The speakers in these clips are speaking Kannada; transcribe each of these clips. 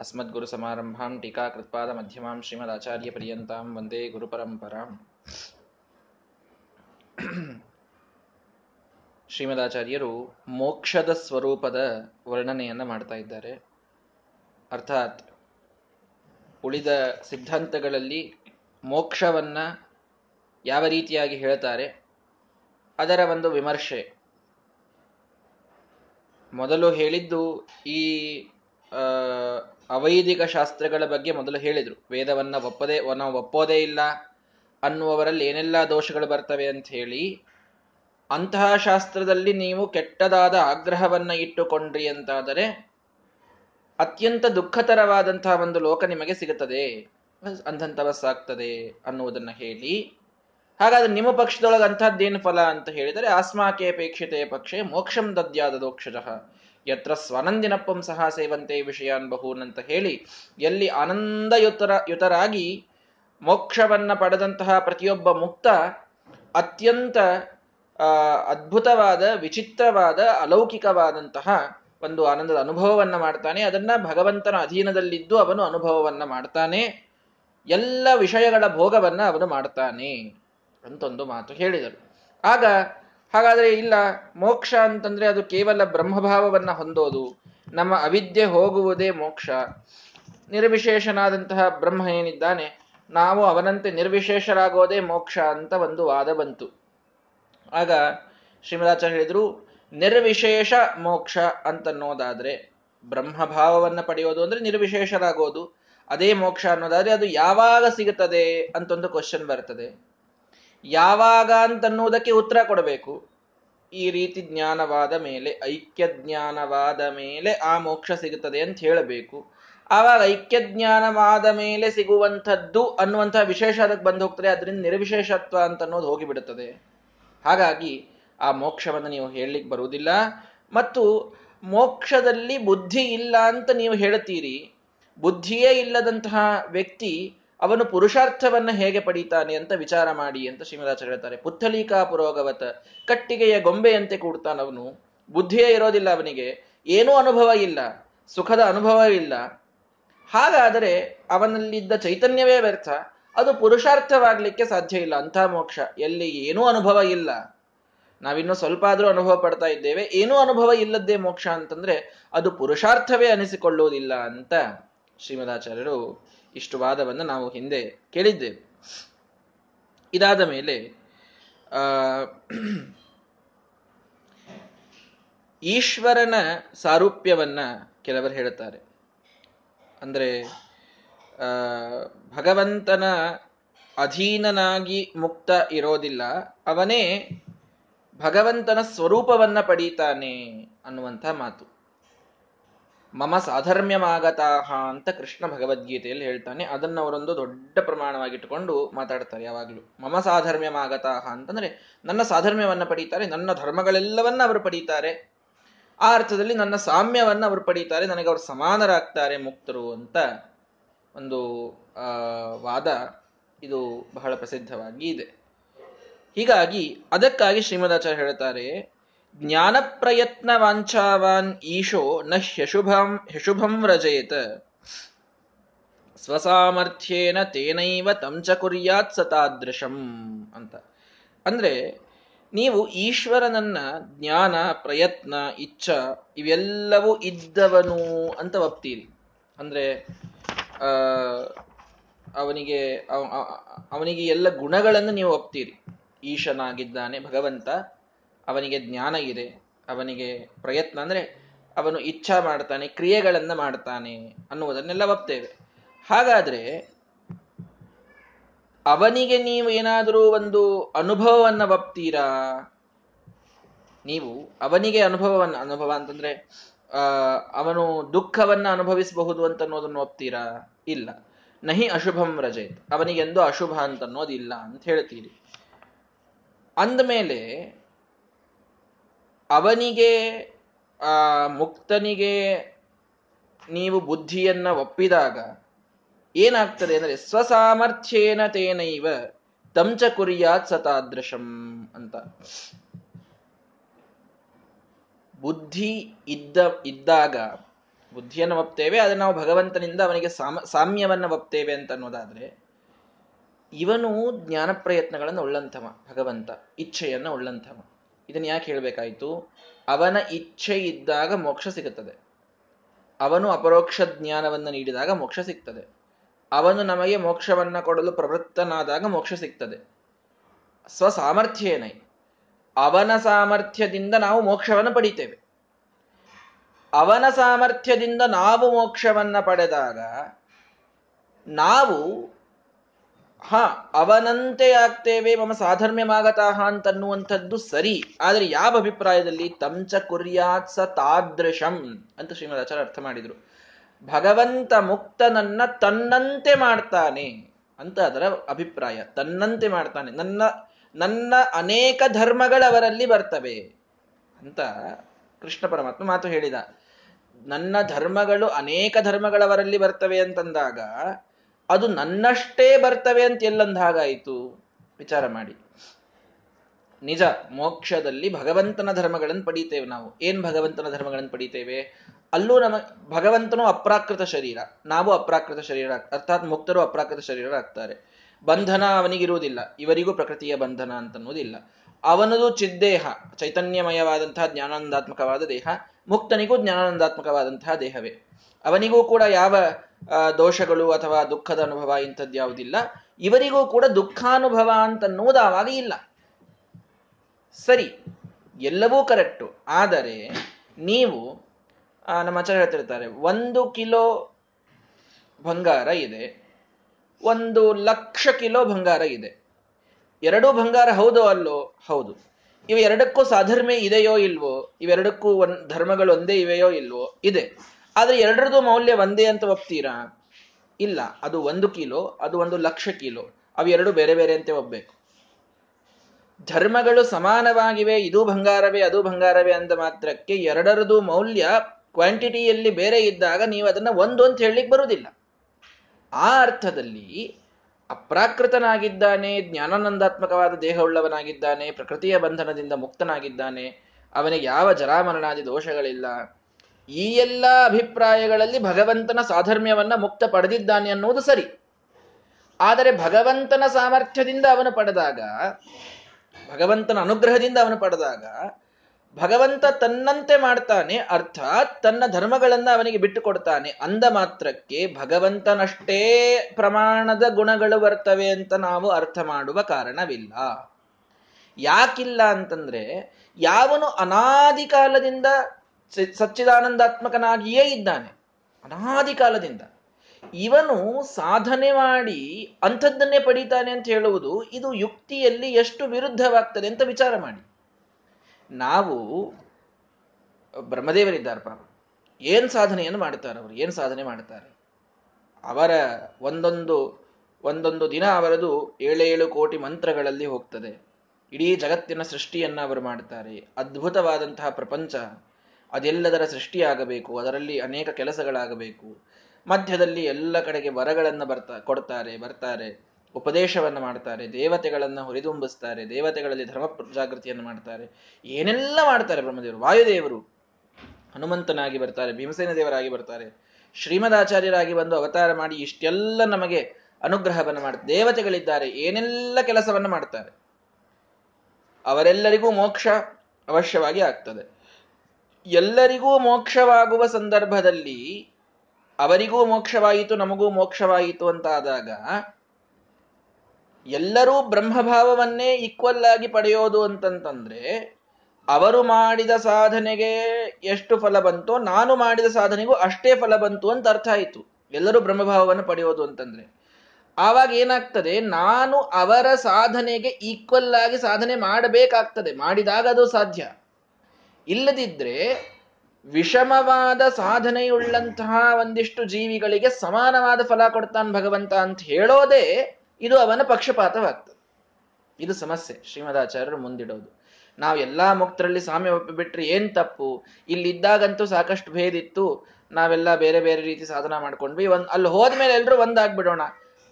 अस्मद्गुरुसमारम्भां टीकाकृत्पादमध्यमां श्रीमदाचार्यपर्यन्तां ವಂದೇ ಗುರುಪರಂಪರಾಂ ಶ್ರೀಮದಾಚಾರ್ಯರು ಮೋಕ್ಷದ ಸ್ವರೂಪದ ವರ್ಣನೆಯನ್ನ ಮಾಡ್ತಾ ಇದ್ದಾರೆ ಅರ್ಥಾತ್ ಉಳಿದ ಸಿದ್ಧಾಂತಗಳಲ್ಲಿ ಮೋಕ್ಷವನ್ನ ಯಾವ ರೀತಿಯಾಗಿ ಹೇಳ್ತಾರೆ ಅದರ ಒಂದು ವಿಮರ್ಶೆ ಮೊದಲು ಹೇಳಿದ್ದು ಈ ಅವೈದಿಕ ಶಾಸ್ತ್ರಗಳ ಬಗ್ಗೆ ಮೊದಲು ಹೇಳಿದ್ರು. ವೇದವನ್ನ ಒಪ್ಪದೇ ನಾವು ಒಪ್ಪೋದೇ ಇಲ್ಲ ಅನ್ನುವವರಲ್ಲಿ ಏನೆಲ್ಲ ದೋಷಗಳು ಬರ್ತವೆ ಅಂತ ಹೇಳಿ, ಅಂತಹ ಶಾಸ್ತ್ರದಲ್ಲಿ ನೀವು ಕೆಟ್ಟದಾದ ಆಗ್ರಹವನ್ನ ಇಟ್ಟುಕೊಂಡ್ರಿ ಅಂತಾದರೆ, ಅತ್ಯಂತ ದುಃಖತರವಾದಂತಹ ಒಂದು ಲೋಕ ನಿಮಗೆ ಸಿಗುತ್ತದೆ. ಅಂಧಂತವಸ್ಸಾಗ್ತದೆ ಅನ್ನುವುದನ್ನ ಹೇಳಿ, ಹಾಗಾದ್ರೆ ನಿಮ್ಮ ಪಕ್ಷದೊಳಗೆ ಅಂತಹದ್ದೇನು ಫಲ ಅಂತ ಹೇಳಿದರೆ, ಆಸ್ಮಾಕೆ ಅಪೇಕ್ಷಿತೆ ಪಕ್ಷೆ ಮೋಕ್ಷಂ ದದ್ಯಾದ ಯತ್ರ ಸ್ವನಂದಿನಪ್ಪಂ ಸಹ ಸೇವಂತೆ ವಿಷಯಾನ್ ಬಹೂನ್ ಅಂತ ಹೇಳಿ, ಎಲ್ಲಿ ಆನಂದಯುತರ, ಯುತರಾಗಿ ಮೋಕ್ಷವನ್ನ ಪಡೆದಂತಹ ಪ್ರತಿಯೊಬ್ಬ ಮುಕ್ತ, ಅತ್ಯಂತ ಅದ್ಭುತವಾದ, ವಿಚಿತ್ರವಾದ, ಅಲೌಕಿಕವಾದಂತಹ ಒಂದು ಆನಂದದ ಅನುಭವವನ್ನ ಮಾಡ್ತಾನೆ. ಅದನ್ನ ಭಗವಂತನ ಅಧೀನದಲ್ಲಿದ್ದು ಅವನು ಅನುಭವವನ್ನ ಮಾಡ್ತಾನೆ. ಎಲ್ಲ ವಿಷಯಗಳ ಭೋಗವನ್ನ ಅವನು ಮಾಡ್ತಾನೆ ಅಂತ ಒಂದು ಮಾತು ಹೇಳಿದರು. ಆಗ ಹಾಗಾದ್ರೆ ಇಲ್ಲ, ಮೋಕ್ಷ ಅಂತಂದ್ರೆ ಅದು ಕೇವಲ ಬ್ರಹ್ಮಭಾವವನ್ನ ಹೊಂದೋದು. ನಮ್ಮ ಅವಿದ್ಯೆ ಹೋಗುವುದೇ ಮೋಕ್ಷ. ನಿರ್ವಿಶೇಷನಾದಂತಹ ಬ್ರಹ್ಮ ಏನಿದ್ದಾನೆ, ನಾವು ಅವನಂತೆ ನಿರ್ವಿಶೇಷರಾಗೋದೇ ಮೋಕ್ಷ ಅಂತ ಒಂದು ವಾದ ಬಂತು. ಆಗ ಶ್ರೀಮದಾಚಾರ್ಯ ಹೇಳಿದ್ರು, ನಿರ್ವಿಶೇಷ ಮೋಕ್ಷ ಅಂತನ್ನೋದಾದ್ರೆ, ಬ್ರಹ್ಮಭಾವವನ್ನ ಪಡೆಯೋದು ಅಂದ್ರೆ ನಿರ್ವಿಶೇಷರಾಗೋದು. ಅದೇ ಮೋಕ್ಷ ಅನ್ನೋದಾದ್ರೆ ಅದು ಯಾವಾಗ ಸಿಗುತ್ತದೆ ಅಂತ ಒಂದು ಕ್ವಶನ್ ಬರ್ತದೆ. ಯಾವಾಗ ಅಂತನ್ನುವುದಕ್ಕೆ ಉತ್ತರ ಕೊಡಬೇಕು. ಈ ರೀತಿ ಜ್ಞಾನವಾದ ಮೇಲೆ ಐಕ್ಯ ಜ್ಞಾನವಾದ ಮೇಲೆ ಆ ಮೋಕ್ಷ ಸಿಗುತ್ತದೆ ಅಂತ ಹೇಳಬೇಕು. ಆವಾಗ ಐಕ್ಯ ಜ್ಞಾನವಾದ ಮೇಲೆ ಸಿಗುವಂಥದ್ದು ಅನ್ನುವಂಥ ವಿಶೇಷ ಅದಕ್ಕೆ ಬಂದು ಹೋಗ್ತದೆ, ಅದರಿಂದ ನಿರ್ವಿಶೇಷತ್ವ ಅಂತ ಅನ್ನೋದು ಹೋಗಿಬಿಡುತ್ತದೆ. ಹಾಗಾಗಿ ಆ ಮೋಕ್ಷವನ್ನು ನೀವು ಹೇಳಲಿಕ್ಕೆ ಬರುವುದಿಲ್ಲ. ಮತ್ತು ಮೋಕ್ಷದಲ್ಲಿ ಬುದ್ಧಿ ಇಲ್ಲ ಅಂತ ನೀವು ಹೇಳ್ತೀರಿ ಬುದ್ಧಿಯೇ ಇಲ್ಲದಂತಹ ವ್ಯಕ್ತಿ ಅವನು ಪುರುಷಾರ್ಥವನ್ನ ಹೇಗೆ ಪಡೀತಾನೆ ಅಂತ ವಿಚಾರ ಮಾಡಿ ಅಂತ ಶ್ರೀಮದಾಚಾರ್ಯ ಹೇಳ್ತಾರೆ. ಪುತ್ಥಲೀಕಾ ಪುರೋಗವತ ಕಟ್ಟಿಗೆಯ ಗೊಂಬೆಯಂತೆ ಕೂಡ್ತಾನವನು ಬುದ್ಧಿಯೇ ಇರೋದಿಲ್ಲ ಅವನಿಗೆ. ಏನೂ ಅನುಭವ ಇಲ್ಲ. ಸುಖದ ಅನುಭವ ಇಲ್ಲ. ಹಾಗಾದರೆ ಅವನಲ್ಲಿದ್ದ ಚೈತನ್ಯವೇ ವ್ಯರ್ಥ. ಅದು ಪುರುಷಾರ್ಥವಾಗ್ಲಿಕ್ಕೆ ಸಾಧ್ಯ ಇಲ್ಲ. ಅಂಥ ಮೋಕ್ಷ. ಎಲ್ಲಿ ಏನೂ ಅನುಭವ ಇಲ್ಲ. ನಾವಿನ್ನೂ ಸ್ವಲ್ಪ ಆದ್ರೂ ಅನುಭವ ಪಡ್ತಾ ಇದ್ದೇವೆ. ಏನೂ ಅನುಭವ ಇಲ್ಲದ್ದೇ ಮೋಕ್ಷ ಅಂತಂದ್ರೆ ಅದು ಪುರುಷಾರ್ಥವೇ ಅನಿಸಿಕೊಳ್ಳುವುದಿಲ್ಲ ಅಂತ ಶ್ರೀಮದಾಚಾರ್ಯರು ಇಷ್ಟು ವಾದವನ್ನು ನಾವು ಹಿಂದೆ ಕೇಳಿದ್ದೇವೆ. ಇದಾದ ಮೇಲೆ ಈಶ್ವರನ ಸಾರೂಪ್ಯವನ್ನ ಕೆಲವರು ಹೇಳುತ್ತಾರೆ. ಅಂದ್ರೆ ಭಗವಂತನ ಅಧೀನನಾಗಿ ಮುಕ್ತ ಇರೋದಿಲ್ಲ, ಅವನೇ ಭಗವಂತನ ಸ್ವರೂಪವನ್ನ ಪಡೀತಾನೆ ಅನ್ನುವಂಥ ಮಾತು. ಮಮ ಸಾಧರ್ಮ್ಯಮಾಗತಾಹ ಅಂತ ಕೃಷ್ಣ ಭಗವದ್ಗೀತೆಯಲ್ಲಿ ಹೇಳ್ತಾನೆ. ಅದನ್ನ ಅವರೊಂದು ದೊಡ್ಡ ಪ್ರಮಾಣವಾಗಿಟ್ಟುಕೊಂಡು ಮಾತಾಡ್ತಾರೆ ಯಾವಾಗಲೂ. ಮಮ ಸಾಧರ್ಮ್ಯಮಾಗತಾಹ ಅಂತಂದ್ರೆ ನನ್ನ ಸಾಧರ್ಮ್ಯವನ್ನು ಪಡೀತಾರೆ, ನನ್ನ ಧರ್ಮಗಳೆಲ್ಲವನ್ನ ಅವರು ಪಡೀತಾರೆ. ಆ ಅರ್ಥದಲ್ಲಿ ನನ್ನ ಸಾಮ್ಯವನ್ನ ಅವರು ಪಡೀತಾರೆ, ನನಗೆ ಅವರು ಸಮಾನರಾಗ್ತಾರೆ ಮುಕ್ತರು ಅಂತ ಒಂದು ವಾದ ಇದು ಬಹಳ ಪ್ರಸಿದ್ಧವಾಗಿ ಇದೆ. ಹೀಗಾಗಿ ಅದಕ್ಕಾಗಿ ಶ್ರೀಮದಾಚಾರ್ಯ ಹೇಳ್ತಾರೆ ಜ್ಞಾನ ಪ್ರಯತ್ನ ವಾಂಛಾವಾನ್ ಈಶೋ ನ ಹ್ಯಶುಭಂ ಹ್ಯಶುಭಂ ವ್ರಜೇತ. ಸ್ವಸಾಮರ್ಥ್ಯೇನ ತೇನೈವ ತಂಚ ಕುರ್ಯಾತ್ ಸತಾದೃಶಂ ಅಂತ. ಅಂದ್ರೆ, ನೀವು ಈಶ್ವರನನ್ನ ಜ್ಞಾನ, ಪ್ರಯತ್ನ, ಇಚ್ಛ ಇವೆಲ್ಲವೂ ಇದ್ದವನು ಅಂತ ಒಪ್ತೀರಿ. ಅಂದ್ರೆ, ಆ, ಅವನಿಗೆ ಅವನಿಗೆ ಎಲ್ಲ ಗುಣಗಳನ್ನು ನೀವು ಒಪ್ತೀರಿ. ಈಶನಾಗಿದ್ದಾನೆ ಭಗವಂತ ಅವನಿಗೆ ಜ್ಞಾನ ಇದೆ, ಅವನಿಗೆ ಪ್ರಯತ್ನ ಅಂದ್ರೆ ಅವನು ಇಚ್ಛಾ ಮಾಡ್ತಾನೆ, ಕ್ರಿಯೆಗಳನ್ನು ಮಾಡ್ತಾನೆ ಅನ್ನುವುದನ್ನೆಲ್ಲ ಒಪ್ತೇವೆ. ಹಾಗಾದ್ರೆ ಅವನಿಗೆ ನೀವು ಏನಾದರೂ ಒಂದು ಅನುಭವವನ್ನು ಒಪ್ತೀರಾ? ನೀವು ಅವನಿಗೆ ಅನುಭವವನ್ನ, ಅನುಭವ ಅಂತಂದ್ರೆ ಅವನು ದುಃಖವನ್ನ ಅನುಭವಿಸಬಹುದು ಅಂತ ಅನ್ನೋದನ್ನು ಒಪ್ತೀರಾ? ಇಲ್ಲ. ನಹಿ ಅಶುಭಂ ರಜೇತ್. ಅವನಿಗೆಂದು ಅಶುಭ ಅಂತ ಅನ್ನೋದಿಲ್ಲ ಅಂತ ಹೇಳ್ತೀರಿ. ಅಂದಮೇಲೆ ಅವನಿಗೆ, ಆ ಮುಕ್ತನಿಗೆ ನೀವು ಬುದ್ಧಿಯನ್ನ ಒಪ್ಪಿದಾಗ ಏನಾಗ್ತದೆ ಅಂದ್ರೆ ಸ್ವಸಾಮರ್ಥ್ಯೇನ ತೇನೈವ ತಂಚ ಕುರಿಯಾತ್ ಸತಾದೃಶಂ ಅಂತ. ಬುದ್ಧಿ ಇದ್ದ, ಇದ್ದಾಗ ಬುದ್ಧಿಯನ್ನು ಒಪ್ತೇವೆ, ಆದ್ರೆ ನಾವು ಭಗವಂತನಿಂದ ಅವನಿಗೆ ಸಾಮ, ಸಾಮ್ಯವನ್ನು ಒಪ್ತೇವೆ ಅಂತ ಅನ್ನೋದಾದ್ರೆ ಇವನು ಜ್ಞಾನ ಪ್ರಯತ್ನಗಳನ್ನು ಉಳ್ಳಂಥವ, ಭಗವಂತ, ಇಚ್ಛೆಯನ್ನು ಉಳ್ಳಂಥವ. ಇದನ್ನು ಯಾಕೆ ಹೇಳಬೇಕಾಯಿತು? ಅವನ ಇಚ್ಛೆ ಇದ್ದಾಗ ಮೋಕ್ಷ ಸಿಗುತ್ತದೆ. ಅವನು ಅಪರೋಕ್ಷ ಜ್ಞಾನವನ್ನು ನೀಡಿದಾಗ ಮೋಕ್ಷ ಸಿಗ್ತದೆ. ಅವನು ನಮಗೆ ಮೋಕ್ಷವನ್ನ ಕೊಡಲು ಪ್ರವೃತ್ತನಾದಾಗ ಮೋಕ್ಷ ಸಿಗ್ತದೆ. ಸ್ವಸಾಮರ್ಥ್ಯೇನೈ? ಅವನ ಸಾಮರ್ಥ್ಯದಿಂದ ನಾವು ಮೋಕ್ಷವನ್ನು ಪಡಿತೇವೆ. ಅವನ ಸಾಮರ್ಥ್ಯದಿಂದ ನಾವು ಮೋಕ್ಷವನ್ನ ಪಡೆದಾಗ ನಾವು ಹ, ಅವನಂತೆ ಆಗ್ತೇವೆ, ಮಮ ಸಾಧರ್ಮ್ಯಮಾಗತಾಹ ಅಂತನ್ನುವಂಥದ್ದು ಸರಿ. ಆದರೆ ಯಾವ ಅಭಿಪ್ರಾಯದಲ್ಲಿ? ತಂಚ ಕುರ್ಯಾತ್ ಸ ತಾದೃಶಂ ಅಂತ ಶ್ರೀಮದ್ ಆಚಾರ್ಯ ಅರ್ಥ ಮಾಡಿದ್ರು. ಭಗವಂತ ಮುಕ್ತನನ್ನ ತನ್ನಂತೆ ಮಾಡ್ತಾನೆ ಅಂತ ಅದರ ಅಭಿಪ್ರಾಯ. ತನ್ನಂತೆ ಮಾಡ್ತಾನೆ. ನನ್ನ ನನ್ನ ಅನೇಕ ಧರ್ಮಗಳವರಲ್ಲಿ ಬರ್ತವೆ ಅಂತ ಕೃಷ್ಣ ಪರಮಾತ್ಮ ಮಾತು ಹೇಳಿದ. ನನ್ನ ಧರ್ಮಗಳು ಅನೇಕ ಧರ್ಮಗಳವರಲ್ಲಿ ಬರ್ತವೆ ಅಂತಂದಾಗ ಅದು ನನ್ನಷ್ಟೇ ಬರ್ತವೆ ಅಂತ ಎಲ್ಲಂದ ಹಾಗಾಯಿತು? ವಿಚಾರ ಮಾಡಿ. ನಿಜ, ಮೋಕ್ಷದಲ್ಲಿ ಭಗವಂತನ ಧರ್ಮಗಳನ್ನು ಪಡೀತೇವೆ ನಾವು. ಏನ್ ಭಗವಂತನ ಧರ್ಮಗಳನ್ನು ಪಡೀತೇವೆ? ಅಲ್ಲೂ ನಮ, ಭಗವಂತನು ಅಪ್ರಾಕೃತ ಶರೀರ. ನಾವು ಅಪ್ರಾಕೃತ ಶರೀರ, ಅರ್ಥಾತ್ ಮುಕ್ತರು ಅಪ್ರಾಕೃತ ಶರೀರರಾಗ್ತಾರೆ ಬಂಧನ ಅವನಿಗಿರುವುದಿಲ್ಲ. ಇವರಿಗೂ ಪ್ರಕೃತಿಯ ಬಂಧನ ಅಂತನ್ನುವುದಿಲ್ಲ. ಅವನದು ಚಿದ್ದೇಹ, ಚೈತನ್ಯಮಯವಾದಂತಹ ಜ್ಞಾನಾನಂದಾತ್ಮಕವಾದ ದೇಹ, ಮುಕ್ತನಿಗೂ ಜ್ಞಾನಾನಂದಾತ್ಮಕವಾದಂತಹ ದೇಹವೇ. ಅವನಿಗೂ ಕೂಡ ಯಾವ ದೋಷಗಳು ಅಥವಾ ದುಃಖದ ಅನುಭವ ಇಂಥದ್ದು ಯಾವುದಿಲ್ಲ. ಇವರಿಗೂ ಕೂಡ ದುಃಖಾನುಭವ ಅಂತನ್ನುವುದು ಆವಾಗ ಇಲ್ಲ. ಸರಿ, ಎಲ್ಲವೂ ಕರೆಕ್ಟು. ಆದರೆ, ನೀವು ನಮ್ಮ ಆಚಾರ್ಯ ಹೇಳ್ತಿರ್ತಾರೆ, ಒಂದು ಕಿಲೋ ಬಂಗಾರ ಇದೆ. ಒಂದು ಲಕ್ಷ ಕಿಲೋ ಬಂಗಾರ ಇದೆ. ಎರಡೂ ಬಂಗಾರ ಹೌದೋ ಅಲ್ಲೋ? ಹೌದು. ಇವೆರಡಕ್ಕೂ ಸಾಧರ್ಮೆ ಇದೆಯೋ ಇಲ್ವೋ? ಇವೆರಡಕ್ಕೂ ಒಂದ್ ಧರ್ಮಗಳು ಒಂದೇ ಇವೆಯೋ ಇಲ್ವೋ? ಇದೆ. ಆದ್ರೆ ಎರಡರದು ಮೌಲ್ಯ ಒಂದೇ ಅಂತ ಒಪ್ತೀರಾ? ಇಲ್ಲ, ಅದು ಒಂದು ಕಿಲೋ, ಅದು ಒಂದು ಲಕ್ಷ ಕಿಲೋ. ಅವೆರಡು ಬೇರೆ ಬೇರೆ ಅಂತ ಒಪ್ಬೇಕು. ಧರ್ಮಗಳು ಸಮಾನವಾಗಿವೆ, ಇದು ಬಂಗಾರವೇ, ಅದು ಬಂಗಾರವೇ ಅಂದ ಮಾತ್ರಕ್ಕೆ ಎರಡರದು ಮೌಲ್ಯ ಕ್ವಾಂಟಿಟಿಯಲ್ಲಿ ಬೇರೆ ಇದ್ದಾಗ ನೀವು ಅದನ್ನ ಒಂದು ಅಂತ ಹೇಳಲಿಕ್ಕೆ ಬರುವುದಿಲ್ಲ. ಆ ಅರ್ಥದಲ್ಲಿ ಅಪ್ರಾಕೃತನಾಗಿದ್ದಾನೆ, ಜ್ಞಾನಾನಂದಾತ್ಮಕವಾದ ದೇಹವುಳ್ಳವನಾಗಿದ್ದಾನೆ, ಪ್ರಕೃತಿಯ ಬಂಧನದಿಂದ ಮುಕ್ತನಾಗಿದ್ದಾನೆ, ಅವನಿಗೆ ಯಾವ ಜರಾಮರಣಾದಿ ದೋಷಗಳಿಲ್ಲ. ಈ ಎಲ್ಲ ಅಭಿಪ್ರಾಯಗಳಲ್ಲಿ ಭಗವಂತನ ಸಾಧರ್ಮ್ಯವನ್ನ ಮುಕ್ತ ಪಡೆದಿದ್ದಾನೆ ಅನ್ನುವುದು ಸರಿ. ಆದರೆ ಭಗವಂತನ ಸಾಮರ್ಥ್ಯದಿಂದ ಅವನು ಪಡೆದಾಗ, ಭಗವಂತನ ಅನುಗ್ರಹದಿಂದ ಅವನು ಪಡೆದಾಗ, ಭಗವಂತ ತನ್ನಂತೆ ಮಾಡ್ತಾನೆ, ಅರ್ಥಾತ್ ತನ್ನ ಧರ್ಮಗಳನ್ನ ಅವನಿಗೆ ಬಿಟ್ಟು ಕೊಡ್ತಾನೆ ಅಂದ ಮಾತ್ರಕ್ಕೆ ಭಗವಂತನಷ್ಟೇ ಪ್ರಮಾಣದ ಗುಣಗಳು ಬರ್ತವೆ ಅಂತ ನಾವು ಅರ್ಥ ಮಾಡುವ ಕಾರಣವಿಲ್ಲ. ಯಾಕಿಲ್ಲ ಅಂತಂದ್ರೆ, ಯಾವನು ಅನಾದಿ ಕಾಲದಿಂದ ಸಚ್ಚಿದಾನಂದಾತ್ಮಕನಾಗಿಯೇ ಇದ್ದಾನೆ. ಅನಾದಿ ಕಾಲದಿಂದ. ಇವನು ಸಾಧನೆ ಮಾಡಿ ಅಂಥದ್ದನ್ನೇ ಪಡೀತಾನೆ ಅಂತ ಹೇಳುವುದು ಇದು ಯುಕ್ತಿಯಲ್ಲಿ ಎಷ್ಟು ವಿರುದ್ಧವಾಗ್ತದೆ ಅಂತ ವಿಚಾರ ಮಾಡಿ. ನಾವು ಬ್ರಹ್ಮದೇವರಿದ್ದಾರಪ್ಪ ಏನ್ ಸಾಧನೆಯನ್ನು ಮಾಡ್ತಾರೆ ಅವರು? ಏನ್ ಸಾಧನೆ ಮಾಡ್ತಾರೆ ಅವರ ಒಂದೊಂದು ಒಂದೊಂದು ದಿನ ಅವರದು ಏಳೇಳು ಕೋಟಿ ಮಂತ್ರಗಳಲ್ಲಿ ಹೋಗ್ತದೆ. ಇಡೀ ಜಗತ್ತಿನ ಸೃಷ್ಟಿಯನ್ನ ಅವರು ಮಾಡ್ತಾರೆ ಅದ್ಭುತವಾದಂತಹ ಪ್ರಪಂಚ. ಅದೆಲ್ಲದರ ಸೃಷ್ಟಿಯಾಗಬೇಕು, ಅದರಲ್ಲಿ ಅನೇಕ ಕೆಲಸಗಳಾಗಬೇಕು. ಮಧ್ಯದಲ್ಲಿ ಎಲ್ಲ ಕಡೆಗೆ ವರಗಳನ್ನು ಬರ್ತಾ, ಕೊಡ್ತಾರೆ, ಬರ್ತಾರೆ, ಉಪದೇಶವನ್ನು ಮಾಡ್ತಾರೆ, ದೇವತೆಗಳನ್ನು ಹುರಿದುಂಬಿಸ್ತಾರೆ, ದೇವತೆಗಳಲ್ಲಿ ಧರ್ಮ ಜಾಗೃತಿಯನ್ನು ಮಾಡ್ತಾರೆ. ಏನೆಲ್ಲ ಮಾಡ್ತಾರೆ ಬ್ರಹ್ಮದೇವರು? ವಾಯುದೇವರು ಹನುಮಂತನಾಗಿ ಬರ್ತಾರೆ, ಭೀಮಸೇನ ದೇವರಾಗಿ ಬರ್ತಾರೆ, ಶ್ರೀಮದಾಚಾರ್ಯರಾಗಿ ಬಂದು ಅವತಾರ ಮಾಡಿ ಇಷ್ಟೆಲ್ಲ ನಮಗೆ ಅನುಗ್ರಹವನ್ನು ಮಾಡ್ತಾರೆ ದೇವತೆಗಳಿದ್ದಾರೆ, ಏನೆಲ್ಲ ಕೆಲಸವನ್ನು ಮಾಡ್ತಾರೆ? ಅವರೆಲ್ಲರಿಗೂ ಮೋಕ್ಷ ಅವಶ್ಯವಾಗಿ ಆಗ್ತದೆ. ಎಲ್ಲರಿಗೂ ಮೋಕ್ಷವಾಗುವ ಸಂದರ್ಭದಲ್ಲಿ ಅವರಿಗೂ ಮೋಕ್ಷವಾಯಿತು, ನಮಗೂ ಮೋಕ್ಷವಾಯಿತು ಅಂತ ಆದಾಗ ಎಲ್ಲರೂ ಬ್ರಹ್ಮಭಾವವನ್ನೇ ಈಕ್ವಲ್ ಆಗಿ ಪಡೆಯೋದು ಅಂತಂತಂದ್ರೆ ಅವರು ಮಾಡಿದ ಸಾಧನೆಗೆ ಎಷ್ಟು ಫಲ ಬಂತೋ, ನಾನು ಮಾಡಿದ ಸಾಧನೆಗೂ ಅಷ್ಟೇ ಫಲ ಬಂತು ಅಂತ ಅರ್ಥ ಆಯಿತು. ಎಲ್ಲರೂ ಬ್ರಹ್ಮಭಾವವನ್ನು ಪಡೆಯೋದು ಅಂತಂದ್ರೆ. ಆವಾಗ ಏನಾಗ್ತದೆ, ನಾನು ಅವರ ಸಾಧನೆಗೆ ಈಕ್ವಲ್ ಆಗಿ ಸಾಧನೆ ಮಾಡಬೇಕಾಗ್ತದೆ, ಮಾಡಿದಾಗ ಅದು ಸಾಧ್ಯ. ಇಲ್ಲದಿದ್ರೆ ವಿಷಮವಾದ ಸಾಧನೆಯುಳ್ಳಂತಹ ಒಂದಿಷ್ಟು ಜೀವಿಗಳಿಗೆ ಸಮಾನವಾದ ಫಲ ಕೊಡ್ತಾನೆ ಭಗವಂತ ಅಂತ ಹೇಳೋದೇ ಇದು ಅವನ ಪಕ್ಷಪಾತವಾಗ್ತದೆ. ಇದು ಸಮಸ್ಯೆ ಶ್ರೀಮದಾಚಾರ್ಯರು ಮುಂದಿಡೋದು. ನಾವು ಎಲ್ಲಾ ಮುಕ್ತರಲ್ಲಿ ಸಾಮ್ಯ ಒಪ್ಪಿಬಿಟ್ರೆ ಏನ್ ತಪ್ಪು? ಇಲ್ಲಿದ್ದಾಗಂತೂ ಸಾಕಷ್ಟು ಭೇದಿತ್ತು. ನಾವೆಲ್ಲ ಬೇರೆ ಬೇರೆ ರೀತಿ ಸಾಧನ ಮಾಡ್ಕೊಂಡ್ವಿ. ಒಂದ್ ಅಲ್ಲಿ ಹೋದ್ಮೇಲೆ ಎಲ್ರು ಒಂದಾಗ್ಬಿಡೋಣ.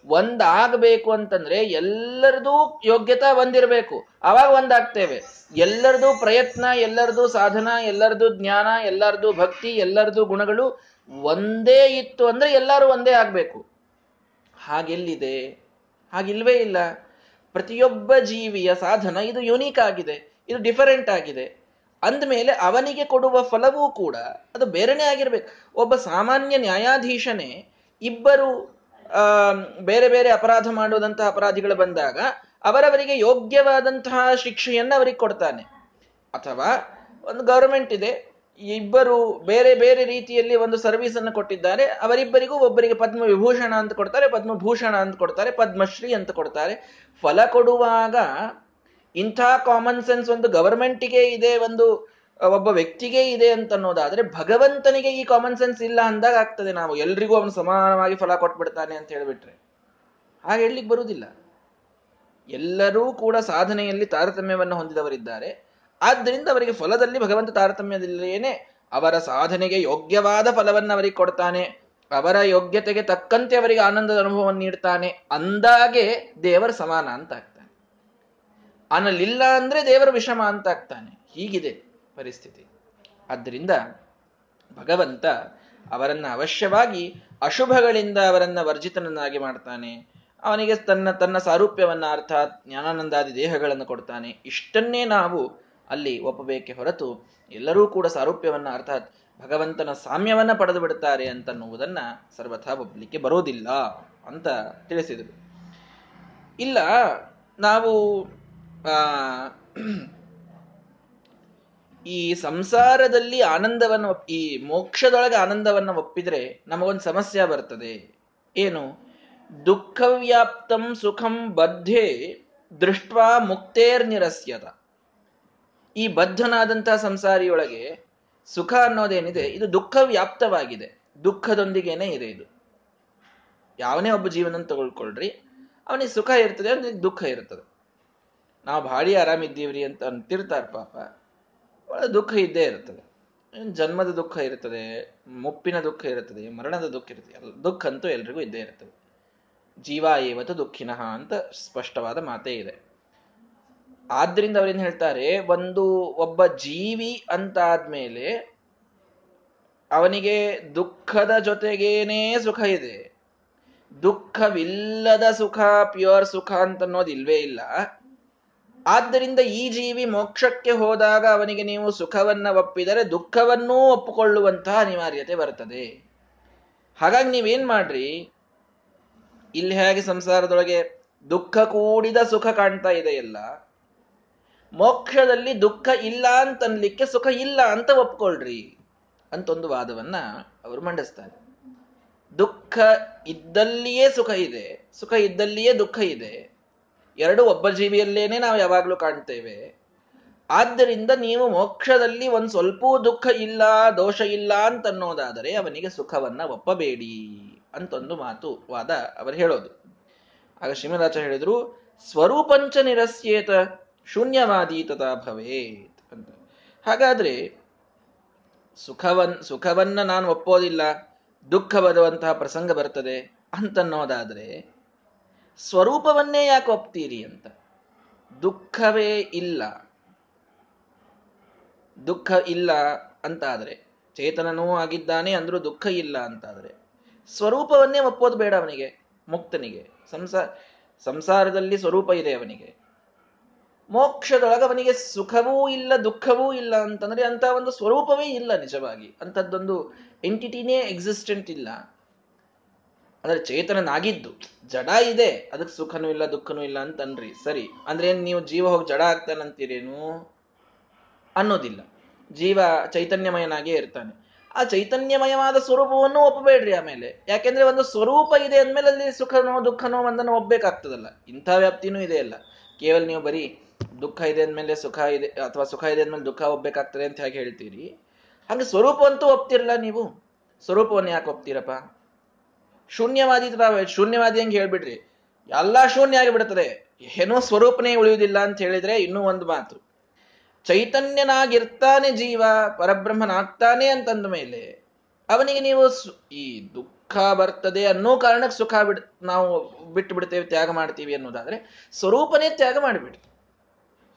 ಒಂದಾಗಬೇಕು ಅಂತಂದ್ರೆ ಎಲ್ಲರದೂ ಯೋಗ್ಯತಾ ಒಂದಿರಬೇಕು. ಅವಾಗ ಒಂದಾಗ್ತೇವೆ. ಎಲ್ಲರದು ಪ್ರಯತ್ನ, ಎಲ್ಲರದು ಸಾಧನ, ಎಲ್ಲರದು ಜ್ಞಾನ, ಎಲ್ಲರದು ಭಕ್ತಿ, ಎಲ್ಲರದು ಗುಣಗಳು ಒಂದೇ ಇತ್ತು ಅಂದ್ರೆ ಎಲ್ಲರೂ ಒಂದೇ ಆಗ್ಬೇಕು. ಹಾಗೆಲ್ಲಿದೆ? ಹಾಗಿಲ್ವೇ ಇಲ್ಲ. ಪ್ರತಿಯೊಬ್ಬ ಜೀವಿಯ ಸಾಧನ ಇದು ಯುನೀಕ್ ಆಗಿದೆ. ಇದು ಡಿಫರೆಂಟ್ ಆಗಿದೆ. ಅಂದಮೇಲೆ ಅವನಿಗೆ ಕೊಡುವ ಫಲವೂ ಕೂಡ ಅದು ಬೇರೆನೇ ಆಗಿರ್ಬೇಕು. ಒಬ್ಬ ಸಾಮಾನ್ಯ ನ್ಯಾಯಾಧೀಶನೇ ಇಬ್ಬರು ಬೇರೆ ಬೇರೆ ಅಪರಾಧ ಮಾಡುವುದಂತಹ ಅಪರಾಧಿಗಳು ಬಂದಾಗ ಅವರವರಿಗೆ ಯೋಗ್ಯವಾದಂತಹ ಶಿಕ್ಷೆಯನ್ನು ಅವರಿಗೆ ಕೊಡ್ತಾನೆ. ಅಥವಾ ಒಂದು ಗವರ್ಮೆಂಟ್ ಇದೆ, ಇಬ್ಬರು ಬೇರೆ ಬೇರೆ ರೀತಿಯಲ್ಲಿ ಒಂದು ಸರ್ವಿಸ್ ಅನ್ನು ಕೊಟ್ಟಿದ್ದಾರೆ, ಅವರಿಬ್ಬರಿಗೂ ಒಬ್ಬರಿಗೆ ಪದ್ಮ ವಿಭೂಷಣ ಅಂತ ಕೊಡ್ತಾರೆ, ಪದ್ಮಭೂಷಣ ಅಂತ ಕೊಡ್ತಾರೆ, ಪದ್ಮಶ್ರೀ ಅಂತ ಕೊಡ್ತಾರೆ. ಫಲ ಕೊಡುವಾಗ ಇಂಥ ಕಾಮನ್ ಸೆನ್ಸ್ ಒಂದು ಗವರ್ಮೆಂಟಿಗೆ ಇದೆ ಒಂದು ಒಬ್ಬ ವ್ಯಕ್ತಿಗೆ ಇದೆ ಅಂತ ಅನ್ನೋದಾದ್ರೆ ಭಗವಂತನಿಗೆ ಈ ಕಾಮನ್ ಸೆನ್ಸ್ ಇಲ್ಲ ಅಂದಾಗ ಆಗ್ತದೆ. ನಾವು ಎಲ್ರಿಗೂ ಅವನು ಸಮಾನವಾಗಿ ಫಲ ಕೊಟ್ಬಿಡ್ತಾನೆ ಅಂತ ಹೇಳಿಬಿಟ್ರೆ. ಹಾಗೆ ಹೇಳಲಿಕ್ಕೆ ಬರುವುದಿಲ್ಲ. ಎಲ್ಲರೂ ಕೂಡ ಸಾಧನೆಯಲ್ಲಿ ತಾರತಮ್ಯವನ್ನು ಹೊಂದಿದವರಿದ್ದಾರೆ. ಆದ್ದರಿಂದ ಅವರಿಗೆ ಫಲದಲ್ಲಿ ಭಗವಂತ ತಾರತಮ್ಯದಲ್ಲೇನೆ ಅವರ ಸಾಧನೆಗೆ ಯೋಗ್ಯವಾದ ಫಲವನ್ನು ಅವರಿಗೆ ಕೊಡ್ತಾನೆ. ಅವರ ಯೋಗ್ಯತೆಗೆ ತಕ್ಕಂತೆ ಅವರಿಗೆ ಆನಂದದ ಅನುಭವವನ್ನು ನೀಡ್ತಾನೆ. ಅಂದಾಗೆ ದೇವರ ಸಮಾನ ಅಂತ ಆಗ್ತಾನೆ. ಅನ್ನಲಿಲ್ಲ ಅಂದ್ರೆ ದೇವರ ವಿಷಮ ಅಂತ ಆಗ್ತಾನೆ. ಹೀಗಿದೆ. ಪರಿಸ್ಥಿತಿ. ಆದ್ದರಿಂದ ಭಗವಂತ ಅವರನ್ನ ಅವಶ್ಯವಾಗಿ ಅಶುಭಗಳಿಂದ ಅವರನ್ನ ವರ್ಜಿತನನ್ನಾಗಿ ಮಾಡ್ತಾನೆ. ಅವನಿಗೆ ತನ್ನ ತನ್ನ ಸಾರೂಪ್ಯವನ್ನ ಅರ್ಥಾತ್ ಜ್ಞಾನಾನಂದಾದಿ ದೇಹಗಳನ್ನು ಕೊಡ್ತಾನೆ. ಇಷ್ಟನ್ನೇ ನಾವು ಅಲ್ಲಿ ಒಪ್ಪಬೇಕೆ ಹೊರತು ಎಲ್ಲರೂ ಕೂಡ ಸಾರೂಪ್ಯವನ್ನ ಅರ್ಥಾತ್ ಭಗವಂತನ ಸಾಮ್ಯವನ್ನ ಪಡೆದು ಬಿಡುತ್ತಾರೆ ಅಂತನ್ನುವುದನ್ನ ಸರ್ವಥಾ ಒಪ್ಪಲಿಕ್ಕೆ ಬರೋದಿಲ್ಲ ಅಂತ ತಿಳಿಸಿದರು. ಇಲ್ಲ, ನಾವು ಈ ಸಂಸಾರದಲ್ಲಿ ಆನಂದವನ್ನು ಈ ಮೋಕ್ಷದೊಳಗೆ ಆನಂದವನ್ನು ಒಪ್ಪಿದ್ರೆ ನಮಗೊಂದು ಸಮಸ್ಯೆ ಬರ್ತದೆ. ಏನು? ದುಃಖವ್ಯಾಪ್ತಂ ಸುಖಂ ಬದ್ಧೆ ದೃಷ್ಟ್ವಾ ಮುಕ್ತೇರ್ನಿರಸ್ಯತ. ಈ ಬದ್ಧನಾದಂತಹ ಸಂಸಾರಿಯೊಳಗೆ ಸುಖ ಅನ್ನೋದೇನಿದೆ, ಇದು ದುಃಖ ವ್ಯಾಪ್ತವಾಗಿದೆ ದುಃಖದೊಂದಿಗೇನೆ ಇದೆ ಇದು. ಯಾವನೇ ಒಬ್ಬ ಜೀವನ ತಗೊಳ್ಕೊಳ್ರಿ, ಅವನಿಗೆ ಸುಖ ಇರ್ತದೆ, ಅವನಿಗೆ ದುಃಖ ಇರ್ತದೆ. ನಾವು ಭಾರಿ ಆರಾಮಿದ್ದೀವ್ರಿ ಅಂತ ಅಂತಿರ್ತಾರೆ ಪಾಪ. ಒಳ್ಳೆ ದುಃಖ ಇದ್ದೇ ಇರ್ತದೆ ಜನ್ಮದ ದುಃಖ ಇರ್ತದೆ ಮುಪ್ಪಿನ ದುಃಖ ಇರುತ್ತದೆ, ಮರಣದ ದುಃಖ ಇರ್ತದೆ ದುಃಖ ಅಂತೂ ಎಲ್ರಿಗೂ ಇದ್ದೇ ಇರ್ತದೆ ಜೀವ ಏವತ್ತು ದುಃಖಿನಃ ಅಂತ ಸ್ಪಷ್ಟವಾದ ಮಾತೇ ಇದೆ. ಆದ್ರಿಂದ ಅವ್ರೇನ್ ಹೇಳ್ತಾರೆ, ಒಂದು ಒಬ್ಬ ಜೀವಿ ಅಂತಾದ್ಮೇಲೆ ಅವನಿಗೆ ದುಃಖದ ಜೊತೆಗೇನೇ ಸುಖ ಇದೆ. ದುಃಖವಿಲ್ಲದ ಸುಖ ಪ್ಯೂರ್ ಸುಖ ಅಂತ ಅನ್ನೋದು ಇಲ್ವೇ ಇಲ್ಲ. ಆದ್ದರಿಂದ ಈ ಜೀವಿ ಮೋಕ್ಷಕ್ಕೆ ಹೋದಾಗ ಅವನಿಗೆ ನೀವು ಸುಖವನ್ನ ಒಪ್ಪಿದರೆ ದುಃಖವನ್ನೂ ಒಪ್ಪಿಕೊಳ್ಳುವಂತಹ ಅನಿವಾರ್ಯತೆ ಬರ್ತದೆ ಹಾಗಾಗಿ ನೀವೇನ್ ಮಾಡ್ರಿ? ಇಲ್ಲಿ ಹೇಗೆ ಸಂಸಾರದೊಳಗೆ ದುಃಖ ಕೂಡಿದ ಸುಖ ಕಾಣ್ತಾ ಇದೆಯಲ್ಲ ಮೋಕ್ಷದಲ್ಲಿ ದುಃಖ ಇಲ್ಲ ಅಂತನ್ಲಿಕ್ಕೆ ಸುಖ ಇಲ್ಲ ಅಂತ ಒಪ್ಕೊಳ್ರಿ ಅಂತೊಂದು ವಾದವನ್ನ ಅವರು ಮಂಡಿಸ್ತಾರೆ. ದುಃಖ ಇದ್ದಲ್ಲಿಯೇ ಸುಖ ಇದೆ, ಸುಖ ಇದ್ದಲ್ಲಿಯೇ ದುಃಖ ಇದೆ. ಎರಡು ಒಬ್ಬ ಜೀವಿಯಲ್ಲೇನೆ ನಾವು ಯಾವಾಗಲೂ ಕಾಣ್ತೇವೆ. ಆದ್ದರಿಂದ ನೀವು ಮೋಕ್ಷದಲ್ಲಿ ಒಂದು ಸ್ವಲ್ಪ ದುಃಖ ಇಲ್ಲ, ದೋಷ ಇಲ್ಲ ಅಂತನ್ನೋದಾದರೆ ಅವನಿಗೆ ಸುಖವನ್ನ ಒಪ್ಪಬೇಡಿ ಅಂತೊಂದು ಮಾತು ವಾದ ಅವರು ಹೇಳೋದು. ಆಗ ಶ್ರೀಮರಾಜ ಹೇಳಿದ್ರು, ಸ್ವರೂಪಂಚ ನಿರಸ್ಯೇತ ಶೂನ್ಯವಾದಿ ತಥಾ ಭವೇತ್ ಅಂತ. ಹಾಗಾದ್ರೆ ಸುಖವನ್, ಸುಖವನ್ನ ನಾನು ಒಪ್ಪೋದಿಲ್ಲ, ದುಃಖ ಬರುವಂತಹ ಪ್ರಸಂಗ ಬರ್ತದೆ ಅಂತನ್ನೋದಾದ್ರೆ ಸ್ವರೂಪವನ್ನೇ ಯಾಕೆ ಒಪ್ತೀರಿ ಅಂತ? ದುಃಖವೇ ಇಲ್ಲ. ದುಃಖ ಇಲ್ಲ ಅಂತಾದರೆ, ಚೇತನನೂ ಆಗಿದ್ದಾನೆ ಅಂದರೂ ದುಃಖ ಇಲ್ಲ ಅಂತಾದರೆ, ಸ್ವರೂಪವನ್ನೇ ಒಪ್ಪೋದು ಬೇಡ ಅವನಿಗೆ, ಮುಕ್ತನಿಗೆ. ಸಂಸಾರ ಸಂಸಾರದಲ್ಲಿ ಸ್ವರೂಪ ಇದೆ ಅವನಿಗೆ. ಮೋಕ್ಷದೊಳಗ ಅವನಿಗೆ ಸುಖವೂ ಇಲ್ಲ, ದುಃಖವೂ ಇಲ್ಲ ಅಂತಂದ್ರೆ ಅಂತ ಒಂದು ಸ್ವರೂಪವೇ ಇಲ್ಲ ನಿಜವಾಗಿ. ಅಂಥದ್ದೊಂದು ಎಂಟಿಟಿನೇ ಎಕ್ಸಿಸ್ಟೆಂಟ್ ಇಲ್ಲ. ಅಂದ್ರೆ ಚೇತನನಾಗಿದ್ದು. ಜಡ ಇದೆ, ಅದಕ್ಕೆ ಸುಖನೂ ಇಲ್ಲ, ದುಃಖನೂ ಇಲ್ಲ ಅಂತನ್ರಿ. ಸರಿ, ಅಂದ್ರೆ ನೀವು ಜೀವ ಹೋಗಿ ಜಡ ಆಗ್ತಾನಂತೀರೇನು ಅನ್ನೋದಿಲ್ಲ. ಜೀವ ಚೈತನ್ಯಮಯನಾಗೇ ಇರ್ತಾನೆ. ಆ ಚೈತನ್ಯಮಯವಾದ ಸ್ವರೂಪವನ್ನು ಒಪ್ಪಬೇಡ್ರಿ ಆಮೇಲೆ. ಯಾಕೆಂದ್ರೆ ಒಂದು ಸ್ವರೂಪ ಇದೆ ಅಂದ್ಮೇಲೆ ಅಲ್ಲಿ ಸುಖನೋ, ದುಃಖನೋ, ಒಂದನ್ನು ಒಪ್ಪಬೇಕಾಗ್ತದಲ್ಲ ಇಂಥ ವ್ಯಾಪ್ತಿನೂ ಇದೆ ಅಲ್ಲ. ಕೇವಲ ನೀವು ಬರೀ ದುಃಖ ಇದೆ ಅಂದ್ಮೇಲೆ ಸುಖ ಇದೆ, ಅಥವಾ ಸುಖ ಇದೆ ಅಂದ್ಮೇಲೆ ದುಃಖ ಒಪ್ಪಬೇಕಾಗ್ತದೆ ಅಂತ ಹೇಗೆ ಹೇಳ್ತೀರಿ? ಹಂಗೆ ಸ್ವರೂಪವಂತೂ ಒಪ್ತಿರಲ್ಲ ನೀವು? ಸ್ವರೂಪವನ್ನು ಯಾಕೆ ಒಪ್ತೀರಪ್ಪ? ಶೂನ್ಯವಾದಿ ಶೂನ್ಯವಾದಿ ಹಂಗೆ ಹೇಳ್ಬಿಡ್ರಿ. ಎಲ್ಲ ಶೂನ್ಯ ಆಗಿಬಿಡ್ತದೆ ಏನೋ ಸ್ವರೂಪನೇ ಉಳಿಯುವುದಿಲ್ಲ ಅಂತ ಹೇಳಿದ್ರೆ ಇನ್ನೂ ಒಂದು ಮಾತು. ಚೈತನ್ಯನಾಗಿರ್ತಾನೆ ಜೀವ, ಪರಬ್ರಹ್ಮನಾಗ್ತಾನೆ ಅಂತಂದ ಮೇಲೆ ಅವನಿಗೆ ನೀವು ಈ ದುಃಖ ಬರ್ತದೆ ಅನ್ನೋ ಕಾರಣಕ್ಕೆ ಸುಖ ಬಿಡ್, ನಾವು ಬಿಟ್ಟು ಬಿಡ್ತೇವೆ ತ್ಯಾಗ ಮಾಡ್ತೀವಿ ಅನ್ನೋದಾದ್ರೆ ಸ್ವರೂಪನೇ ತ್ಯಾಗ ಮಾಡಿಬಿಡಿ.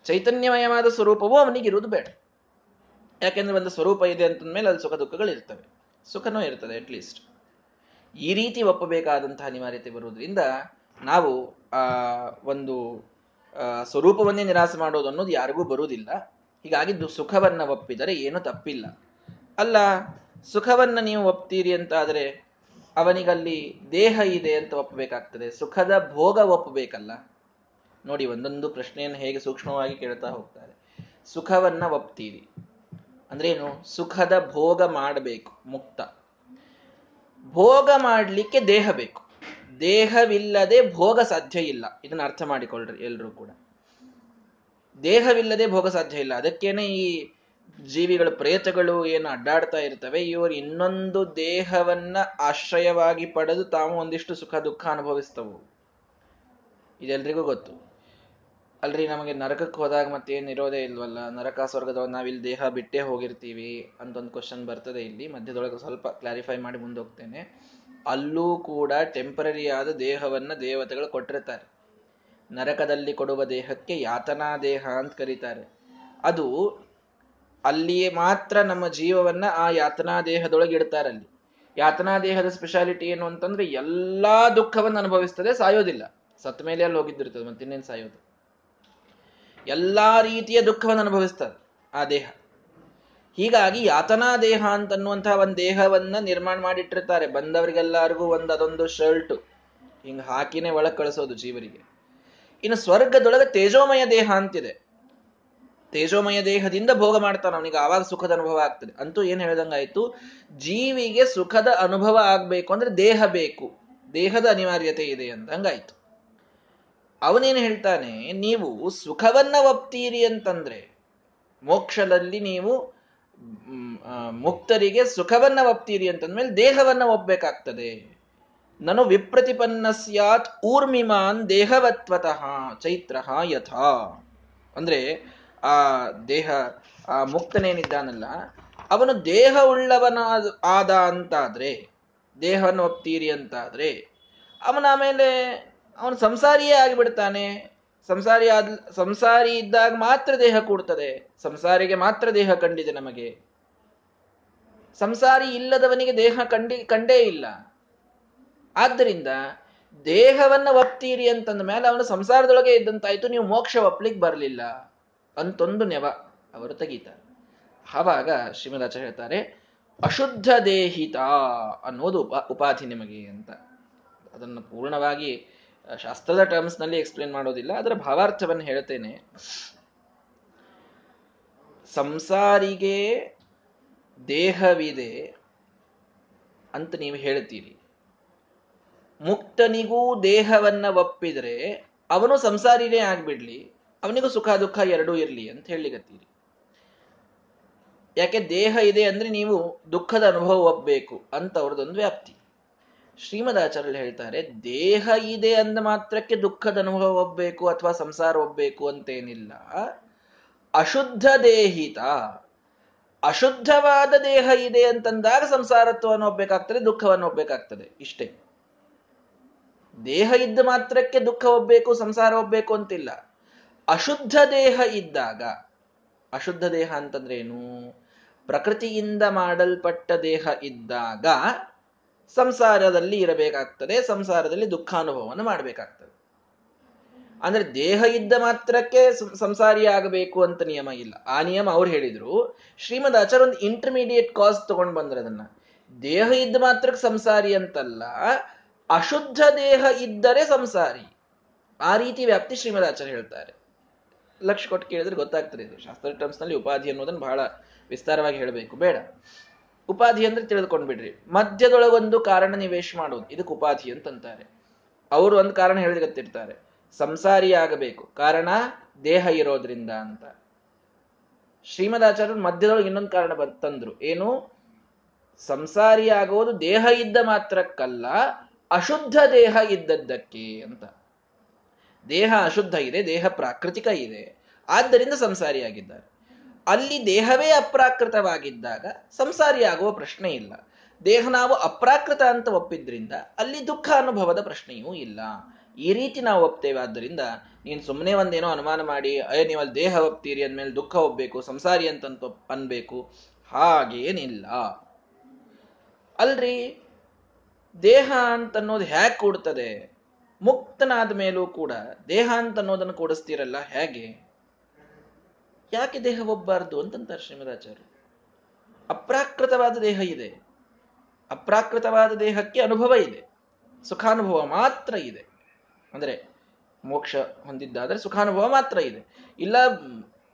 ಚೈತನ್ಯಮಯವಾದ ಸ್ವರೂಪವೂ ಅವನಿಗೆ ಇರುವುದು ಬೇಡ. ಯಾಕೆಂದ್ರೆ ಒಂದು ಸ್ವರೂಪ ಇದೆ ಅಂತಂದ್ಮೇಲೆ ಅಲ್ಲಿ ಸುಖ ದುಃಖಗಳು ಇರ್ತವೆ. ಸುಖನೂ ಇರ್ತದೆ ಅಟ್ಲೀಸ್ಟ್ ಈ ರೀತಿ ಒಪ್ಪಬೇಕಾದಂತಹ ಅನಿವಾರ್ಯತೆ ಬರುವುದರಿಂದ ನಾವು, ಆ, ಒಂದು ಸ್ವರೂಪವನ್ನೇ ನಿರಾಸೆ ಮಾಡೋದು ಅನ್ನೋದು ಯಾರಿಗೂ ಬರುವುದಿಲ್ಲ. ಹೀಗಾಗಿ ಸುಖವನ್ನ ಒಪ್ಪಿದರೆ ಏನು ತಪ್ಪಿಲ್ಲ. ಅಲ್ಲ, ಸುಖವನ್ನ ನೀವು ಒಪ್ತೀರಿ ಅಂತಾದರೆ ಅವನಿಗಲ್ಲಿ ದೇಹ ಇದೆ ಅಂತ ಒಪ್ಪಬೇಕಾಗ್ತದೆ. ಸುಖದ ಭೋಗ ಒಪ್ಪಬೇಕಲ್ಲ. ನೋಡಿ, ಒಂದೊಂದು ಪ್ರಶ್ನೆಯನ್ನು ಹೇಗೆ ಸೂಕ್ಷ್ಮವಾಗಿ ಕೇಳ್ತಾ ಹೋಗ್ತಾರೆ. ಸುಖವನ್ನ ಒಪ್ತೀರಿ. ಅಂದ್ರೇನು? ಸುಖದ ಭೋಗ ಮಾಡಬೇಕು, ಮುಕ್ತ. ಭೋಗ ಮಾಡಲಿಕ್ಕೆ ದೇಹ ಬೇಕು. ದೇಹವಿಲ್ಲದೆ ಭೋಗ ಸಾಧ್ಯ ಇಲ್ಲ. ಇದನ್ನ ಅರ್ಥ ಮಾಡಿಕೊಳ್ಳ್ರಿ ಎಲ್ಲರೂ ಕೂಡ. ದೇಹವಿಲ್ಲದೆ ಭೋಗ ಸಾಧ್ಯ ಇಲ್ಲ. ಅದಕ್ಕೇನೆ ಈ ಜೀವಿಗಳ ಪ್ರೇತಗಳು ಏನು ಅಡ್ಡಾಡ್ತಾ ಇರ್ತವೆ. ಇವರು ಇನ್ನೊಂದು ದೇಹವನ್ನ ಆಶ್ರಯವಾಗಿ ಪಡೆದು ತಾವು ಒಂದಿಷ್ಟು ಸುಖ, ದುಃಖ ಅನುಭವಿಸ್ತವು. ಇದೆಲ್ರಿಗೂ ಗೊತ್ತು. ಅಲ್ರಿ, ನಮಗೆ ನರಕಕ್ಕೆ ಹೋದಾಗ ಮತ್ತೇನು ಇರೋದೇ ಇಲ್ವಲ್ಲ? ನರಕ ಸ್ವರ್ಗದ ನಾವಿಲ್ಲಿ ದೇಹ ಬಿಟ್ಟೇ ಹೋಗಿರ್ತೀವಿ ಅಂತ ಒಂದು ಕ್ವಶನ್ ಬರ್ತದೆ ಇಲ್ಲಿ. ಮಧ್ಯದೊಳಗೆ ಸ್ವಲ್ಪ ಕ್ಲಾರಿಫೈ ಮಾಡಿ ಮುಂದೋಗ್ತೇನೆ. ಅಲ್ಲೂ ಕೂಡ ಟೆಂಪರರಿ ಆದ ದೇಹವನ್ನ ದೇವತೆಗಳು ಕೊಟ್ಟಿರ್ತಾರೆ. ನರಕದಲ್ಲಿ ಕೊಡುವ ದೇಹಕ್ಕೆ ಯಾತನಾ ದೇಹ ಅಂತ ಕರೀತಾರೆ. ಅದು ಅಲ್ಲಿಯೇ ಮಾತ್ರ ನಮ್ಮ ಜೀವವನ್ನ ಆ ಯಾತನಾ ದೇಹದೊಳಗೆ ಇಡ್ತಾರಲ್ಲಿ ಯಾತನಾ ದೇಹದ ಸ್ಪೆಷಾಲಿಟಿ ಏನು ಅಂತಂದ್ರೆ ಎಲ್ಲಾ ದುಃಖವನ್ನು ಅನುಭವಿಸ್ತದೆ, ಸಾಯೋದಿಲ್ಲ. ಸತ್ತ ಮೇಲೆ ಅಲ್ಲಿ ಹೋಗಿದ್ದಿರ್ತದೆ ಮತ್ತೆ ಇನ್ನೇನು ಸಾಯೋದು? ಎಲ್ಲಾ ರೀತಿಯ ದುಃಖವನ್ನು ಅನುಭವಿಸ್ತದೆ ಆ ದೇಹ. ಹೀಗಾಗಿ ಯಾತನಾ ದೇಹ ಅಂತನ್ನುವಂತಹ ಒಂದು ದೇಹವನ್ನ ನಿರ್ಮಾಣ ಮಾಡಿಟ್ಟಿರ್ತಾರೆ. ಬಂದವರಿಗೆಲ್ಲರಿಗೂ ಒಂದು ಅದೊಂದು ಶರ್ಟ್. ಹಿಂಗ ಹಾಕಿನೇ ಒಳಗೆ ಕಳಿಸೋದು ಜೀವರಿಗೆ. ಇನ್ನು ಸ್ವರ್ಗದೊಳಗೆ ತೇಜೋಮಯ ದೇಹ ಅಂತಿದೆ. ತೇಜೋಮಯ ದೇಹದಿಂದ ಭೋಗ ಮಾಡ್ತಾನೆ ಅವನಿಗೆ, ಆವಾಗ ಸುಖದ ಅನುಭವ ಆಗ್ತದೆ. ಅಂತೂ ಏನ್ ಹೇಳ್ದಂಗಾಯ್ತು? ಜೀವಿಗೆ ಸುಖದ ಅನುಭವ ಆಗ್ಬೇಕು ಅಂದ್ರೆ ದೇಹ ಬೇಕು. ದೇಹದ ಅನಿವಾರ್ಯತೆ ಇದೆ ಅಂತ. ಹಂಗಾಯ್ತು. ಅವನೇನು ಹೇಳ್ತಾನೆ, ನೀವು ಸುಖವನ್ನ ಒಪ್ತೀರಿ ಅಂತಂದ್ರೆ, ಮೋಕ್ಷದಲ್ಲಿ ನೀವು ಮುಕ್ತರಿಗೆ ಸುಖವನ್ನ ಒಪ್ತೀರಿ ಅಂತಂದ್ಮೇಲೆ ದೇಹವನ್ನ ಒಪ್ಬೇಕಾಗ್ತದೆ. ನಾನು ವಿಪ್ರತಿಪನ್ನ ಸ್ಯಾತ್ ಊರ್ಮಿಮಾನ್ ದೇಹವತ್ವತಃ, ಚೈತ್ರ ಯಥಾ. ಅಂದ್ರೆ, ಆ ದೇಹ, ಆ ಮುಕ್ತನೇನಿದ್ದಾನಲ್ಲ, ಅವನು ದೇಹ ಉಳ್ಳವನ ಆದ ಅಂತಾದ್ರೆ, ದೇಹವನ್ನು ಒಪ್ತೀರಿ ಅಂತಾದ್ರೆ, ಅವನ ಆಮೇಲೆ ಅವನು ಸಂಸಾರಿಯೇ ಆಗಿಬಿಡ್ತಾನೆ. ಸಂಸಾರಿ ಆದ್, ಸಂಸಾರಿ ಇದ್ದಾಗ ಮಾತ್ರ ದೇಹ ಕೂಡ್ತದೆ. ಸಂಸಾರಿಗೆ ಮಾತ್ರ ದೇಹ ಕಂಡಿದೆ ನಮಗೆ. ಸಂಸಾರಿ ಇಲ್ಲದವನಿಗೆ ದೇಹ ಕಂಡಿ, ಕಂಡೇ ಇಲ್ಲ. ಆದ್ದರಿಂದ ದೇಹವನ್ನ ಒಪ್ತೀರಿ ಅಂತಂದ ಮೇಲೆ ಅವನು ಸಂಸಾರದೊಳಗೆ ಇದ್ದಂತಾಯ್ತು. ನೀವು ಮೋಕ್ಷ ಒಪ್ಲಿಕ್ಕೆ ಬರಲಿಲ್ಲ. ಅಂತೊಂದು ನೆವ ಅವರು ತೆಗೀತಾರೆ. ಆವಾಗ ಶ್ರೀಮದಾಚ ಹೇಳ್ತಾರೆ, ಅಶುದ್ಧ ದೇಹಿತ ಅನ್ನೋದು ಉಪ, ಉಪಾಧಿ ನಿಮಗೆ ಅಂತ. ಅದನ್ನು ಪೂರ್ಣವಾಗಿ ಶಾಸ್ತ್ರದ ಟರ್ಮ್ಸ್ನಲ್ಲಿ ಎಕ್ಸ್ಪ್ಲೇನ್ ಮಾಡೋದಿಲ್ಲ ಅದರ ಭಾವಾರ್ಥವನ್ನು ಹೇಳ್ತೇನೆ. ಸಂಸಾರಿಗೆ ದೇಹವಿದೆ ಅಂತ ನೀವು ಹೇಳ್ತೀರಿ. ಮುಕ್ತನಿಗೂ ದೇಹವನ್ನ ಒಪ್ಪಿದ್ರೆ ಅವನು ಸಂಸಾರಿನೇ ಆಗ್ಬಿಡ್ಲಿ, ಅವನಿಗೂ ಸುಖ ದುಃಖ ಎರಡೂ ಇರಲಿ ಅಂತ ಹೇಳಿಗತ್ತೀರಿ ಯಾಕೆ ದೇಹ ಇದೆ ಅಂದ್ರೆ ನೀವು ದುಃಖದ ಅನುಭವ ಒಪ್ಪಬೇಕು ಅಂತ ಅವ್ರದ್ದೊಂದು ವ್ಯಾಪ್ತಿ. ಶ್ರೀಮದಾಚಾರ್ಯರು ಹೇಳ್ತಾರೆ, ದೇಹ ಇದೆ ಅಂದ ಮಾತ್ರಕ್ಕೆ ದುಃಖದ ಅನುಭವ ಒಬ್ಬೇಕು ಅಥವಾ ಸಂಸಾರ ಒಬ್ಬೇಕು ಅಂತೇನಿಲ್ಲ. ಅಶುದ್ಧ ದೇಹಿತ, ಅಶುದ್ಧವಾದ ದೇಹ ಇದೆ ಅಂತಂದಾಗ ಸಂಸಾರತ್ವವನ್ನು ಒಬ್ಬೇಕಾಗ್ತದೆ, ದುಃಖವನ್ನು ಒಬ್ಬೇಕಾಗ್ತದೆ, ಇಷ್ಟೇ. ದೇಹ ಇದ್ದ ಮಾತ್ರಕ್ಕೆ ದುಃಖ ಒಬ್ಬೇಕು ಸಂಸಾರ ಒಬ್ಬೇಕು ಅಂತಿಲ್ಲ. ಅಶುದ್ಧ ದೇಹ ಇದ್ದಾಗ, ಅಶುದ್ಧ ದೇಹ ಅಂತಂದ್ರೆ ಏನು ಪ್ರಕೃತಿಯಿಂದ ಮಾಡಲ್ಪಟ್ಟ ದೇಹ ಇದ್ದಾಗ ಸಂಸಾರದಲ್ಲಿ ಇರಬೇಕಾಗ್ತದೆ, ಸಂಸಾರದಲ್ಲಿ ದುಃಖಾನುಭವವನ್ನು ಮಾಡಬೇಕಾಗ್ತದೆ. ಅಂದ್ರೆ ದೇಹ ಇದ್ದ ಮಾತ್ರಕ್ಕೆ ಸಂಸಾರಿ ಆಗಬೇಕು ಅಂತ ನಿಯಮ ಇಲ್ಲ. ಆ ನಿಯಮ ಅವ್ರು ಹೇಳಿದ್ರು. ಶ್ರೀಮದ್ ಆಚಾರ ಒಂದು ಇಂಟರ್ಮೀಡಿಯೇಟ್ ಕಾಸ್ ತಗೊಂಡ್ ಬಂದ್ರೆ ಅದನ್ನ. ದೇಹ ಇದ್ದ ಮಾತ್ರಕ್ಕೆ ಸಂಸಾರಿ ಅಂತಲ್ಲ, ಅಶುದ್ಧ ದೇಹ ಇದ್ದರೆ ಸಂಸಾರಿ. ಆ ರೀತಿ ವ್ಯಾಪ್ತಿ ಶ್ರೀಮದ್ ಆಚಾರ್ಯ ಹೇಳ್ತಾರೆ. ಲಕ್ಷ ಕೊಟ್ಟು ಕೇಳಿದ್ರೆ ಗೊತ್ತಾಗ್ತದೆ ಇದು. ಶಾಸ್ತ್ರ ಟರ್ಮ್ಸ್ನಲ್ಲಿ ಉಪಾಧಿ ಅನ್ನೋದನ್ನ ಬಹಳ ವಿಸ್ತಾರವಾಗಿ ಹೇಳಬೇಕು. ಬೇಡ. ಉಪಾಧಿ ಅಂದ್ರೆ ತಿಳಿದುಕೊಂಡ್ಬಿಡ್ರಿ. ಮಧ್ಯದೊಳಗೊಂದು ಕಾರಣ ನಿವೇಶ ಮಾಡುವುದು. ಇದಕ್ಕೆ ಉಪಾಧಿ ಅಂತಂತಾರೆ. ಅವರು ಒಂದು ಕಾರಣ ಹೇಳಿಗತ್ತಿರ್ತಾರೆ ಸಂಸಾರಿ ಆಗಬೇಕು. ಕಾರಣ ದೇಹ ಇರೋದ್ರಿಂದ ಅಂತ. ಶ್ರೀಮದಾಚಾರ್ಯರು ಮಧ್ಯದೊಳಗೆ ಇನ್ನೊಂದು ಕಾರಣ ತಂದ್ರು. ಏನು? ಸಂಸಾರಿ ಆಗುವುದು ದೇಹ ಇದ್ದ ಮಾತ್ರಕ್ಕಲ್ಲ, ಅಶುದ್ಧ ದೇಹ ಇದ್ದದ್ದಕ್ಕೆ ಅಂತ. ದೇಹ ಅಶುದ್ಧ ಇದೆ, ದೇಹ ಪ್ರಾಕೃತಿಕ ಇದೆ. ಆದ್ದರಿಂದ ಸಂಸಾರಿಯಾಗಿದ್ದಾರೆ ಅಲ್ಲಿ ದೇಹವೇ ಅಪ್ರಾಕೃತವಾಗಿದ್ದಾಗ ಸಂಸಾರಿಯಾಗುವ ಪ್ರಶ್ನೆ ಇಲ್ಲ. ದೇಹ ನಾವು ಅಪ್ರಾಕೃತ ಅಂತ ಒಪ್ಪಿದ್ರಿಂದ ಅಲ್ಲಿ ದುಃಖ ಅನುಭವದ ಪ್ರಶ್ನೆಯೂ ಇಲ್ಲ. ಈ ರೀತಿ ನಾವು ಒಪ್ತೇವೆ. ಆದ್ದರಿಂದ ನೀನು ಸುಮ್ಮನೆ ಒಂದೇನೋ ಅನುಮಾನ ಮಾಡಿ, ಅಯ್ಯ, ನೀವು ಅಲ್ಲಿ ದೇಹ ಒಪ್ತೀರಿ ಅಂದಮೇಲೆ ದುಃಖ ಒಪ್ಪಬೇಕು ಸಂಸಾರಿ ಅಂತಂತ ಅನ್ಬೇಕು. ಹಾಗೇನಿಲ್ಲ. ಅಲ್ರಿ, ದೇಹ ಅಂತನ್ನೋದು ಹೇಗೆ ಕೂಡ್ತದೆ. ಮುಕ್ತನಾದ ಮೇಲೂ ಕೂಡ ದೇಹ ಅಂತ ಅನ್ನೋದನ್ನು ಕೂಡಿಸ್ತೀರಲ್ಲ, ಹೇಗೆ? ಯಾಕೆ ದೇಹ ಒಬ್ಬಾರ್ದು ಅಂತಂತಾರೆ ಶ್ರೀಮದಾಚಾರ್ಯರು. ಅಪ್ರಾಕೃತವಾದ ದೇಹ ಇದೆ. ಅಪ್ರಾಕೃತವಾದ ದೇಹಕ್ಕೆ ಅನುಭವ ಇದೆ. ಸುಖಾನುಭವ ಮಾತ್ರ ಇದೆ. ಅಂದರೆ ಮೋಕ್ಷ ಹೊಂದಿದ್ದಾದರೆ ಸುಖಾನುಭವ ಮಾತ್ರ ಇದೆ. ಇಲ್ಲ,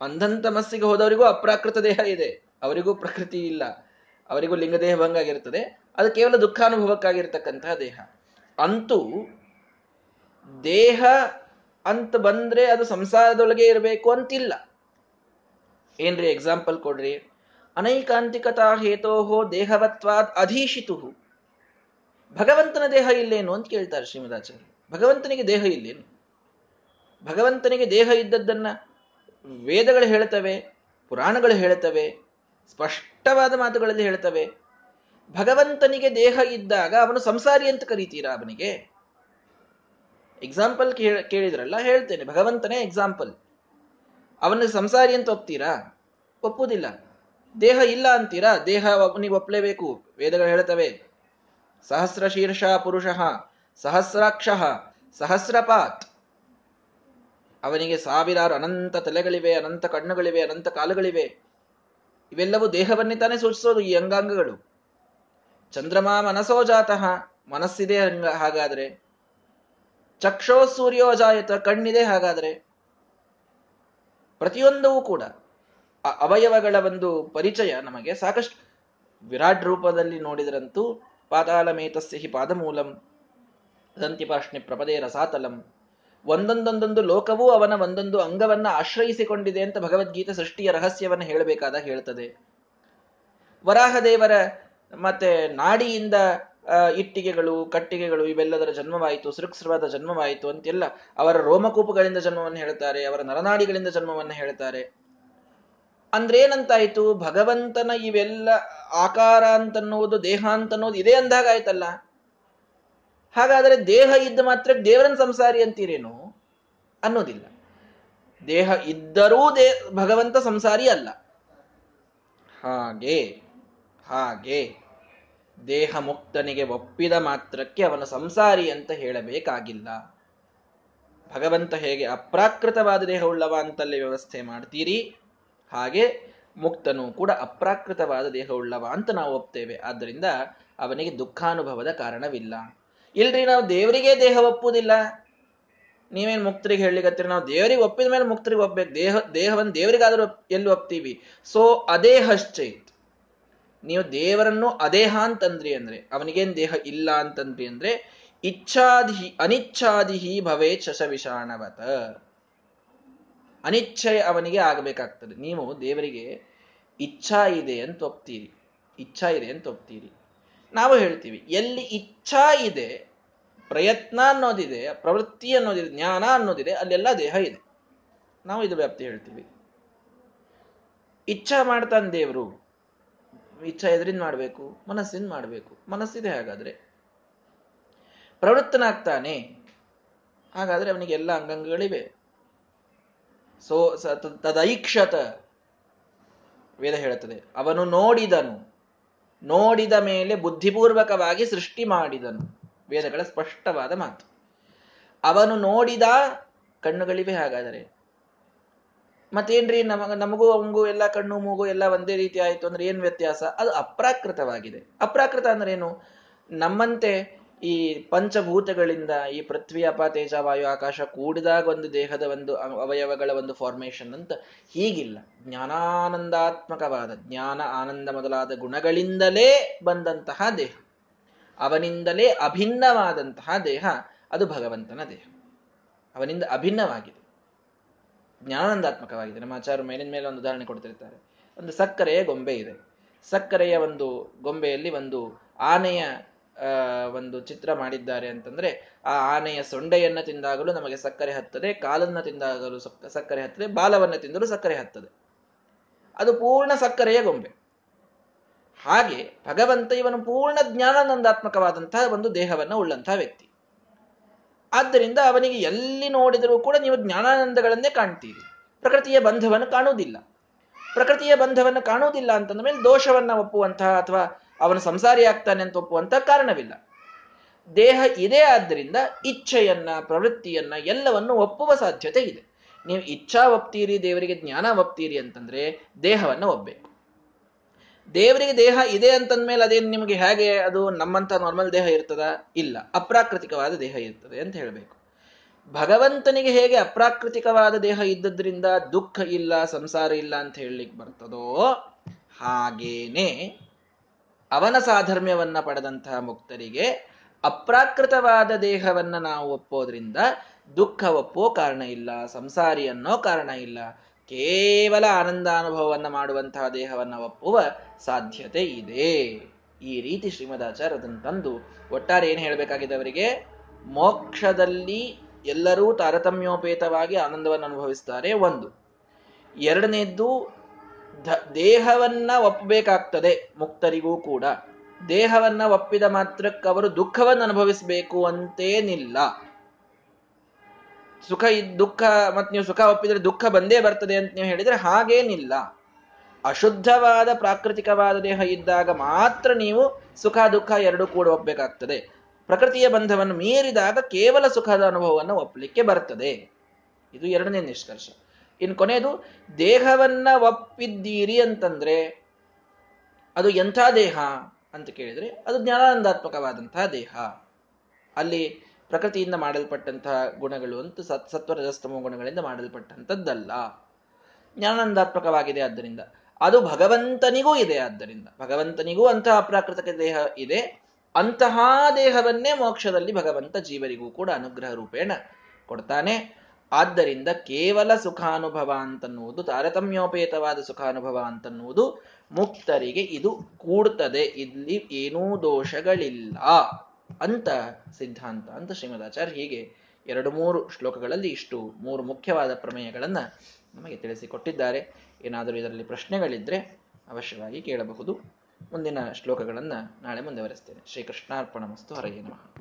ಅಂಧಂತ ಮಸ್ಸಿಗೆ ಹೋದವರಿಗೂ ಅಪ್ರಾಕೃತ ದೇಹ ಇದೆ. ಅವರಿಗೂ ಪ್ರಕೃತಿ ಇಲ್ಲ. ಅವರಿಗೂ ಲಿಂಗದೇಹ ಭಂಗ ಆಗಿರ್ತದೆ. ಅದು ಕೇವಲ ದುಃಖಾನುಭವಕ್ಕಾಗಿರ್ತಕ್ಕಂತಹ ದೇಹ. ಅಂತೂ ದೇಹ ಅಂತ ಬಂದ್ರೆ ಅದು ಸಂಸಾರದೊಳಗೆ ಇರಬೇಕು ಅಂತಿಲ್ಲ. ಏನ್ರಿ ಎಕ್ಸಾಂಪಲ್ ಕೊಡ್ರಿ? ಅನೈಕಾಂತಿಕತಾ ಹೇತೋಹೋ ದೇಹವತ್ವಾದ್ ಅಧೀಶಿತು ಭಗವಂತನ ದೇಹ ಇಲ್ಲೇನು ಅಂತ ಕೇಳ್ತಾರೆ ಶ್ರೀಮದಾಚಾರ್ಯ. ಭಗವಂತನಿಗೆ ದೇಹ ಇಲ್ಲೇನು? ಭಗವಂತನಿಗೆ ದೇಹ ಇದ್ದದ್ದನ್ನ ವೇದಗಳು ಹೇಳ್ತವೆ, ಪುರಾಣಗಳು ಹೇಳ್ತವೆ, ಸ್ಪಷ್ಟವಾದ ಮಾತುಗಳಲ್ಲಿ ಹೇಳ್ತವೆ. ಭಗವಂತನಿಗೆ ದೇಹ ಇದ್ದಾಗ ಅವನು ಸಂಸಾರಿ ಅಂತ ಕರೀತೀರಾ ಅವನಿಗೆ? ಎಕ್ಸಾಂಪಲ್ ಕೇಳಿದ್ರಲ್ಲ, ಹೇಳ್ತೇನೆ. ಭಗವಂತನೇ ಎಕ್ಸಾಂಪಲ್ ಅವನಿಗೆ ಸಂಸಾರಿ ಅಂತ ಒಪ್ತೀರಾ? ಒಪ್ಪುವುದಿಲ್ಲ. ದೇಹ ಇಲ್ಲ ಅಂತೀರಾ? ದೇಹ ನೀವು ಒಪ್ಪಲೇಬೇಕು. ವೇದಗಳು ಹೇಳ್ತವೆ. ಸಹಸ್ರ ಶೀರ್ಷ ಪುರುಷ, ಸಹಸ್ರಾಕ್ಷ, ಸಹಸ್ರಪಾತ್. ಅವನಿಗೆ ಸಾವಿರಾರು ಅನಂತ ತಲೆಗಳಿವೆ, ಅನಂತ ಕಣ್ಣುಗಳಿವೆ, ಅನಂತ ಕಾಲುಗಳಿವೆ. ಇವೆಲ್ಲವೂ ದೇಹವನ್ನೇ ತಾನೇ ಸೂಚಿಸೋದು ಈ ಅಂಗಾಂಗಗಳು. ಚಂದ್ರಮಾ ಮನಸೋ ಜಾತಃ. ಮನಸ್ಸಿದೆ ಹಾಗಾದ್ರೆ. ಚಕ್ಷೋ ಸೂರ್ಯೋಜಾಯತ ಕಣ್ಣಿದೆ ಹಾಗಾದ್ರೆ. ಪ್ರತಿಯೊಂದವೂ ಕೂಡ ಅವಯವಗಳ ಒಂದು ಪರಿಚಯ ನಮಗೆ ಸಾಕಷ್ಟು. ವಿರಾಟ್ ರೂಪದಲ್ಲಿ ನೋಡಿದರಂತೂ ಪಾತಾಳಮೇತಸ್ಯ ಹಿ ಪಾದಮೂಲಂ ದಂತಿಪಾಷ್ಣಿ ಪ್ರಪದೇ ರಸಾತಲಂ. ಒಂದೊಂದೊಂದೊಂದು ಲೋಕವೂ ಅವನ ಒಂದೊಂದು ಅಂಗವನ್ನ ಆಶ್ರಯಿಸಿಕೊಂಡಿದೆ ಅಂತ ಭಗವದ್ಗೀತೆ ಸೃಷ್ಟಿಯ ರಹಸ್ಯವನ್ನು ಹೇಳಬೇಕಾದ ಹೇಳ್ತದೆ. ವರಾಹದೇವರ ಮತ್ತೆ ನಾಡಿಯಿಂದ ಇಟ್ಟಿಗೆಗಳು, ಕಟ್ಟಿಗೆಗಳು ಇವೆಲ್ಲದರ ಜನ್ಮವಾಯಿತು ಸೃಕ್ಸ್ರವಾದ ಜನ್ಮವಾಯಿತು ಅಂತೆಲ್ಲ ಅವರ ರೋಮಕೂಪಗಳಿಂದ ಜನ್ಮವನ್ನು ಹೇಳ್ತಾರೆ ಅವರ ನರನಾಡಿಗಳಿಂದ ಜನ್ಮವನ್ನು ಹೇಳ್ತಾರೆ ಅಂದ್ರೆ ಏನಂತಾಯ್ತು? ಭಗವಂತನ ಇವೆಲ್ಲ ಆಕಾರ ಅಂತನ್ನುವುದು, ದೇಹ ಅಂತನ್ನುವುದು ಇದೇ ಅಂದಾಗ ಆಯ್ತಲ್ಲ? ಹಾಗಾದರೆ ದೇಹ ಇದ್ದ ಮಾತ್ರ ದೇವರನ್ ಸಂಸಾರಿ ಅಂತೀರೇನು? ಅನ್ನೋದಿಲ್ಲ. ದೇಹ ಇದ್ದರೂ ದೇ, ಭಗವಂತ ಸಂಸಾರಿ ಅಲ್ಲ. ಹಾಗೆ ಹಾಗೆ. ದೇಹ ಮುಕ್ತನಿಗೆ ಒಪ್ಪಿದ ಮಾತ್ರಕ್ಕೆ ಅವನ ಸಂಸಾರಿ ಅಂತ ಹೇಳಬೇಕಾಗಿಲ್ಲ. ಭಗವಂತ ಹೇಗೆ ಅಪ್ರಾಕೃತವಾದ ದೇಹವುಳ್ಳವ ಅಂತಲ್ಲಿ ವ್ಯವಸ್ಥೆ ಮಾಡ್ತೀರಿ? ಹಾಗೆ ಮುಕ್ತನು ಕೂಡ ಅಪ್ರಾಕೃತವಾದ ದೇಹವುಳ್ಳವ ಅಂತ ನಾವು ಒಪ್ತೇವೆ. ಆದ್ದರಿಂದ ಅವನಿಗೆ ದುಃಖಾನುಭವದ ಕಾರಣವಿಲ್ಲ. ಇಲ್ರಿ, ನಾವು ದೇವರಿಗೆ ದೇಹ ಒಪ್ಪುವುದಿಲ್ಲ. ನೀವೇನ್ ಮುಕ್ತರಿಗೆ ಹೇಳಲಿಕ್ಕೆ ನಾವು ದೇವರಿಗೆ ಒಪ್ಪಿದ ಮೇಲೆ ಮುಕ್ತರಿಗೆ ಒಪ್ಪಬೇಕು ದೇಹ, ದೇಹವನ್ನು ದೇವರಿಗಾದರೂ ಎಲ್ಲಿ ಒಪ್ತೀವಿ? ಸೊ, ಅದೇಹಶ್ಚೈತ್. ನೀವು ದೇವರನ್ನು ಅದೇಹ ಅಂತಂದ್ರಿ ಅಂದ್ರೆ, ಅವನಿಗೇನ್ ದೇಹ ಇಲ್ಲ ಅಂತಂದ್ರಿ ಅಂದ್ರೆ, ಇಚ್ಛಾದಿಹಿ ಅನಿಚ್ಛಾದಿಹಿ ಭವೇ ಶಶವಿಷಾಣವತ ಅನಿಚ್ಛೆ ಅವನಿಗೆ ಆಗಬೇಕಾಗ್ತದೆ. ನೀವು ದೇವರಿಗೆ ಇಚ್ಛಾ ಇದೆ ಅಂತ ಒಪ್ತೀರಿ. ಇಚ್ಛಾ ಇದೆ ಅಂತ ಒಪ್ತೀರಿ. ನಾವು ಹೇಳ್ತೀವಿ, ಎಲ್ಲಿ ಇಚ್ಛಾ ಇದೆ, ಪ್ರಯತ್ನ ಅನ್ನೋದಿದೆ, ಪ್ರವೃತ್ತಿ ಅನ್ನೋದಿದೆ, ಜ್ಞಾನ ಅನ್ನೋದಿದೆ, ಅಲ್ಲೆಲ್ಲ ದೇಹ ಇದೆ. ನಾವು ಇದು ವ್ಯಾಪ್ತಿ ಹೇಳ್ತೀವಿ. ಇಚ್ಛಾ ಮಾಡ್ತಾನೆ ದೇವರು. ಇಚ್ಛಾ ಎದ್ರಿಂದ ಮಾಡಬೇಕು, ಮನಸ್ಸಿಂದ ಮಾಡಬೇಕು. ಮನಸ್ಸಿದೆ ಹಾಗಾದ್ರೆ. ಪ್ರವೃತ್ತನಾಗ್ತಾನೆ. ಹಾಗಾದ್ರೆ ಅವನಿಗೆ ಎಲ್ಲ ಅಂಗಂಗಗಳಿವೆ ಸೋ ತದೈಕ್ಷತ ವೇದ ಹೇಳುತ್ತದೆ. ಅವನು ನೋಡಿದನು. ನೋಡಿದ ಮೇಲೆ ಬುದ್ಧಿಪೂರ್ವಕವಾಗಿ ಸೃಷ್ಟಿ ಮಾಡಿದನು. ವೇದಗಳ ಸ್ಪಷ್ಟವಾದ ಮಾತು. ಅವನು ನೋಡಿದ ಕಣ್ಣುಗಳಿವೆ ಹಾಗಾದರೆ. ಮತ್ತೇನ್ರಿ? ನಮಗ, ನಮಗೂ ಅವಂಗು ಎಲ್ಲ ಕಣ್ಣು, ಮೂಗು ಎಲ್ಲ ಒಂದೇ ರೀತಿ ಆಯ್ತು ಅಂದ್ರೆ ಏನ್ ವ್ಯತ್ಯಾಸ? ಅದು ಅಪ್ರಾಕೃತವಾಗಿದೆ. ಅಪ್ರಾಕೃತ ಅಂದ್ರೆ ಏನು ನಮ್ಮಂತೆ ಈ ಪಂಚಭೂತಗಳಿಂದ ಈ ಪೃಥ್ವಿ, ಅಪ, ತೇಜ, ವಾಯು, ಆಕಾಶ ಕೂಡಿದಾಗ ಒಂದು ದೇಹದ ಒಂದು ಅವಯವಗಳ ಒಂದು ಫಾರ್ಮೇಶನ್ ಅಂತ ಹೀಗಿಲ್ಲ. ಜ್ಞಾನಾನಂದಾತ್ಮಕವಾದ, ಜ್ಞಾನ ಆನಂದ ಮೊದಲಾದ ಗುಣಗಳಿಂದಲೇ ಬಂದಂತಹ ದೇಹ. ಅವನಿಂದಲೇ ಅಭಿನ್ನವಾದಂತಹ ದೇಹ, ಅದು ಭಗವಂತನ ದೇಹ. ಅವನಿಂದ ಅಭಿನ್ನವಾಗಿದೆ. ಜ್ಞಾನಾನಂದಾತ್ಮಕವಾಗಿದೆ ನಮ್ಮ ಆಚಾರ್ಯ ಮೇಲಿನ ಮೇಲೆ ಒಂದು ಉದಾಹರಣೆ ಕೊಡ್ತಿರ್ತಾರೆ. ಒಂದು ಸಕ್ಕರೆಯ ಗೊಂಬೆ ಇದೆ. ಸಕ್ಕರೆಯ ಒಂದು ಗೊಂಬೆಯಲ್ಲಿ ಒಂದು ಆನೆಯ ಒಂದು ಚಿತ್ರ ಮಾಡಿದ್ದಾರೆ ಅಂತಂದ್ರೆ ಆ ಆನೆಯ ಸೊಂಡೆಯನ್ನ ತಿಂದಾಗಲೂ ನಮಗೆ ಸಕ್ಕರೆ ಹತ್ತದೆ, ಕಾಲನ್ನ ತಿಂದಾಗಲೂ ಸಕ್ಕರೆ ಹತ್ತದೆ, ಬಾಲವನ್ನ ತಿಂದಲೂ ಸಕ್ಕರೆ ಹತ್ತದೆ. ಅದು ಪೂರ್ಣ ಸಕ್ಕರೆಯ ಗೊಂಬೆ. ಹಾಗೆ ಭಗವಂತ ಇವನು ಪೂರ್ಣ ಜ್ಞಾನಾನಂದಾತ್ಮಕವಾದಂತಹ ಒಂದು ದೇಹವನ್ನು ಉಳ್ಳಂತಹ ವ್ಯಕ್ತಿ. ಆದ್ದರಿಂದ ಅವನಿಗೆ ಎಲ್ಲಿ ನೋಡಿದರೂ ಕೂಡ ನೀವು ಜ್ಞಾನಾನಂದಗಳನ್ನೇ ಕಾಣ್ತೀರಿ. ಪ್ರಕೃತಿಯ ಬಂಧವನ್ನು ಕಾಣುವುದಿಲ್ಲ. ಪ್ರಕೃತಿಯ ಬಂಧವನ್ನು ಕಾಣುವುದಿಲ್ಲ ಅಂತಂದ ಮೇಲೆ ದೋಷವನ್ನ ಒಪ್ಪುವಂತಹ ಅಥವಾ ಅವನು ಸಂಸಾರಿ ಆಗ್ತಾನೆ ಅಂತ ಒಪ್ಪುವಂತಹ ಕಾರಣವಿಲ್ಲ. ದೇಹ ಇದೆ ಆದ್ದರಿಂದ ಇಚ್ಛೆಯನ್ನ, ಪ್ರವೃತ್ತಿಯನ್ನ ಎಲ್ಲವನ್ನು ಒಪ್ಪುವ ಸಾಧ್ಯತೆ ಇದೆ. ನೀವು ಇಚ್ಛಾ ಒಪ್ತೀರಿ, ದೇವರಿಗೆ ಜ್ಞಾನ ಒಪ್ತೀರಿ ಅಂತಂದ್ರೆ ದೇಹವನ್ನು ಒಪ್ಪಬೇಕು. ದೇವರಿಗೆ ದೇಹ ಇದೆ ಅಂತಂದ್ಮೇಲೆ ಅದೇನು ನಿಮಗೆ ಹೇಗೆ? ಅದು ನಮ್ಮಂತ ನಾರ್ಮಲ್ ದೇಹ ಇರ್ತದ? ಇಲ್ಲ. ಅಪ್ರಾಕೃತಿಕವಾದ ದೇಹ ಇರ್ತದೆ ಅಂತ ಹೇಳಬೇಕು. ಭಗವಂತನಿಗೆ ಹೇಗೆ ಅಪ್ರಾಕೃತಿಕವಾದ ದೇಹ ಇದ್ದದ್ರಿಂದ ದುಃಖ ಇಲ್ಲ, ಸಂಸಾರ ಇಲ್ಲ ಅಂತ ಹೇಳಲಿಕ್ಕೆ ಬರ್ತದೋ ಹಾಗೇನೆ ಅವನ ಸಾಧರ್ಮ್ಯವನ್ನ ಪಡೆದಂತಹ ಮುಕ್ತರಿಗೆ ಅಪ್ರಾಕೃತವಾದ ದೇಹವನ್ನ ನಾವು ಒಪ್ಪೋದ್ರಿಂದ ದುಃಖ ಒಪ್ಪೋ ಕಾರಣ ಇಲ್ಲ ಸಂಸಾರಿ ಅನ್ನೋ ಕಾರಣ ಇಲ್ಲ ಕೇವಲ ಆನಂದಾನುಭವವನ್ನು ಮಾಡುವಂತಹ ದೇಹವನ್ನು ಒಪ್ಪುವ ಸಾಧ್ಯತೆ ಇದೆ. ಈ ರೀತಿ ಶ್ರೀಮದಾಚಾರ್ಯ ಅದನ್ನು ತಂದು ಒಟ್ಟಾರೆ ಏನು ಹೇಳಬೇಕಾಗಿದೆ ಅವರಿಗೆ? ಮೋಕ್ಷದಲ್ಲಿ ಎಲ್ಲರೂ ತಾರತಮ್ಯೋಪೇತವಾಗಿ ಆನಂದವನ್ನು ಅನುಭವಿಸ್ತಾರೆ ಒಂದು. ಎರಡನೇದ್ದು ದೇಹವನ್ನ ಒಪ್ಪಬೇಕಾಗ್ತದೆ ಮುಕ್ತರಿಗೂ ಕೂಡ. ದೇಹವನ್ನ ಒಪ್ಪಿದ ಮಾತ್ರಕ್ಕೆ ಅವರು ದುಃಖವನ್ನು ಅನುಭವಿಸಬೇಕು ಅಂತೇನಿಲ್ಲ. ಸುಖ ದುಃಖ ಮತ್ತು ನೀವು ಸುಖ ಒಪ್ಪಿದರೆ ದುಃಖ ಬಂದೇ ಬರ್ತದೆ ಅಂತ ನೀವು ಹೇಳಿದ್ರೆ ಹಾಗೇನಿಲ್ಲ. ಅಶುದ್ಧವಾದ ಪ್ರಾಕೃತಿಕವಾದ ದೇಹ ಇದ್ದಾಗ ಮಾತ್ರ ನೀವು ಸುಖ ದುಃಖ ಎರಡೂ ಕೂಡ ಒಪ್ಪಬೇಕಾಗ್ತದೆ ಪ್ರಕೃತಿಯ ಬಂಧವನ್ನು ಮೀರಿದಾಗ ಕೇವಲ ಸುಖದ ಅನುಭವವನ್ನು ಒಪ್ಪಲಿಕ್ಕೆ ಬರ್ತದೆ. ಇದು ಎರಡನೇ ನಿಷ್ಕರ್ಷ. ಇನ್ನು ಕೊನೆಯದು, ದೇಹವನ್ನ ಒಪ್ಪಿದ್ದೀರಿ ಅಂತಂದ್ರೆ ಅದು ಎಂಥ ದೇಹ ಅಂತ ಕೇಳಿದ್ರೆ ಅದು ಜ್ಞಾನಾನಂದಾತ್ಮಕವಾದಂತಹ ದೇಹ. ಅಲ್ಲಿ ಪ್ರಕೃತಿಯಿಂದ ಮಾಡಲ್ಪಟ್ಟಂತಹ ಗುಣಗಳು ಅಂತೂ ಸತ್ ಸತ್ವರಜಸ್ತಮ ಗುಣಗಳಿಂದ ಮಾಡಲ್ಪಟ್ಟಂಥದ್ದಲ್ಲ. ಜ್ಞಾನಾನಂದಾತ್ಮಕವಾಗಿದೆ ಆದ್ದರಿಂದ. ಅದು ಭಗವಂತನಿಗೂ ಇದೆ ಆದ್ದರಿಂದ. ಭಗವಂತನಿಗೂ ಅಂತಹ ಪ್ರಾಕೃತಿಕ ದೇಹ ಇದೆ. ಅಂತಹ ದೇಹವನ್ನೇ ಮೋಕ್ಷದಲ್ಲಿ ಭಗವಂತ ಜೀವರಿಗೂ ಕೂಡ ಅನುಗ್ರಹ ರೂಪೇಣ ಕೊಡ್ತಾನೆ. ಆದ್ದರಿಂದ ಕೇವಲ ಸುಖಾನುಭವ ಅಂತನ್ನುವುದು, ತಾರತಮ್ಯೋಪೇತವಾದ ಸುಖಾನುಭವ ಅಂತನ್ನುವುದು ಮುಕ್ತರಿಗೆ ಇದು ಕೂಡ್ತದೆ. ಇಲ್ಲಿ ಏನೂ ದೋಷಗಳಿಲ್ಲ. ಅಂತ ಸಿದ್ಧಾಂತ, ಅಂತ ಶ್ರೀಮದಾಚಾರ್ಯ ಹೀಗೆ ಎರಡು ಮೂರು ಶ್ಲೋಕಗಳಲ್ಲಿ ಇಷ್ಟು ಮೂರು ಮುಖ್ಯವಾದ ಪ್ರಮೇಯಗಳನ್ನ ನಮಗೆ ತಿಳಿಸಿಕೊಟ್ಟಿದ್ದಾರೆ. ಏನಾದರೂ ಇದರಲ್ಲಿ ಪ್ರಶ್ನೆಗಳಿದ್ರೆ ಅವಶ್ಯವಾಗಿ ಕೇಳಬಹುದು. ಮುಂದಿನ ಶ್ಲೋಕಗಳನ್ನು ನಾಳೆ ಮುಂದುವರೆಸ್ತೇನೆ. ಶ್ರೀಕೃಷ್ಣಾರ್ಪಣ ಮಸ್ತು ಹರಯೇ ನಮಃ.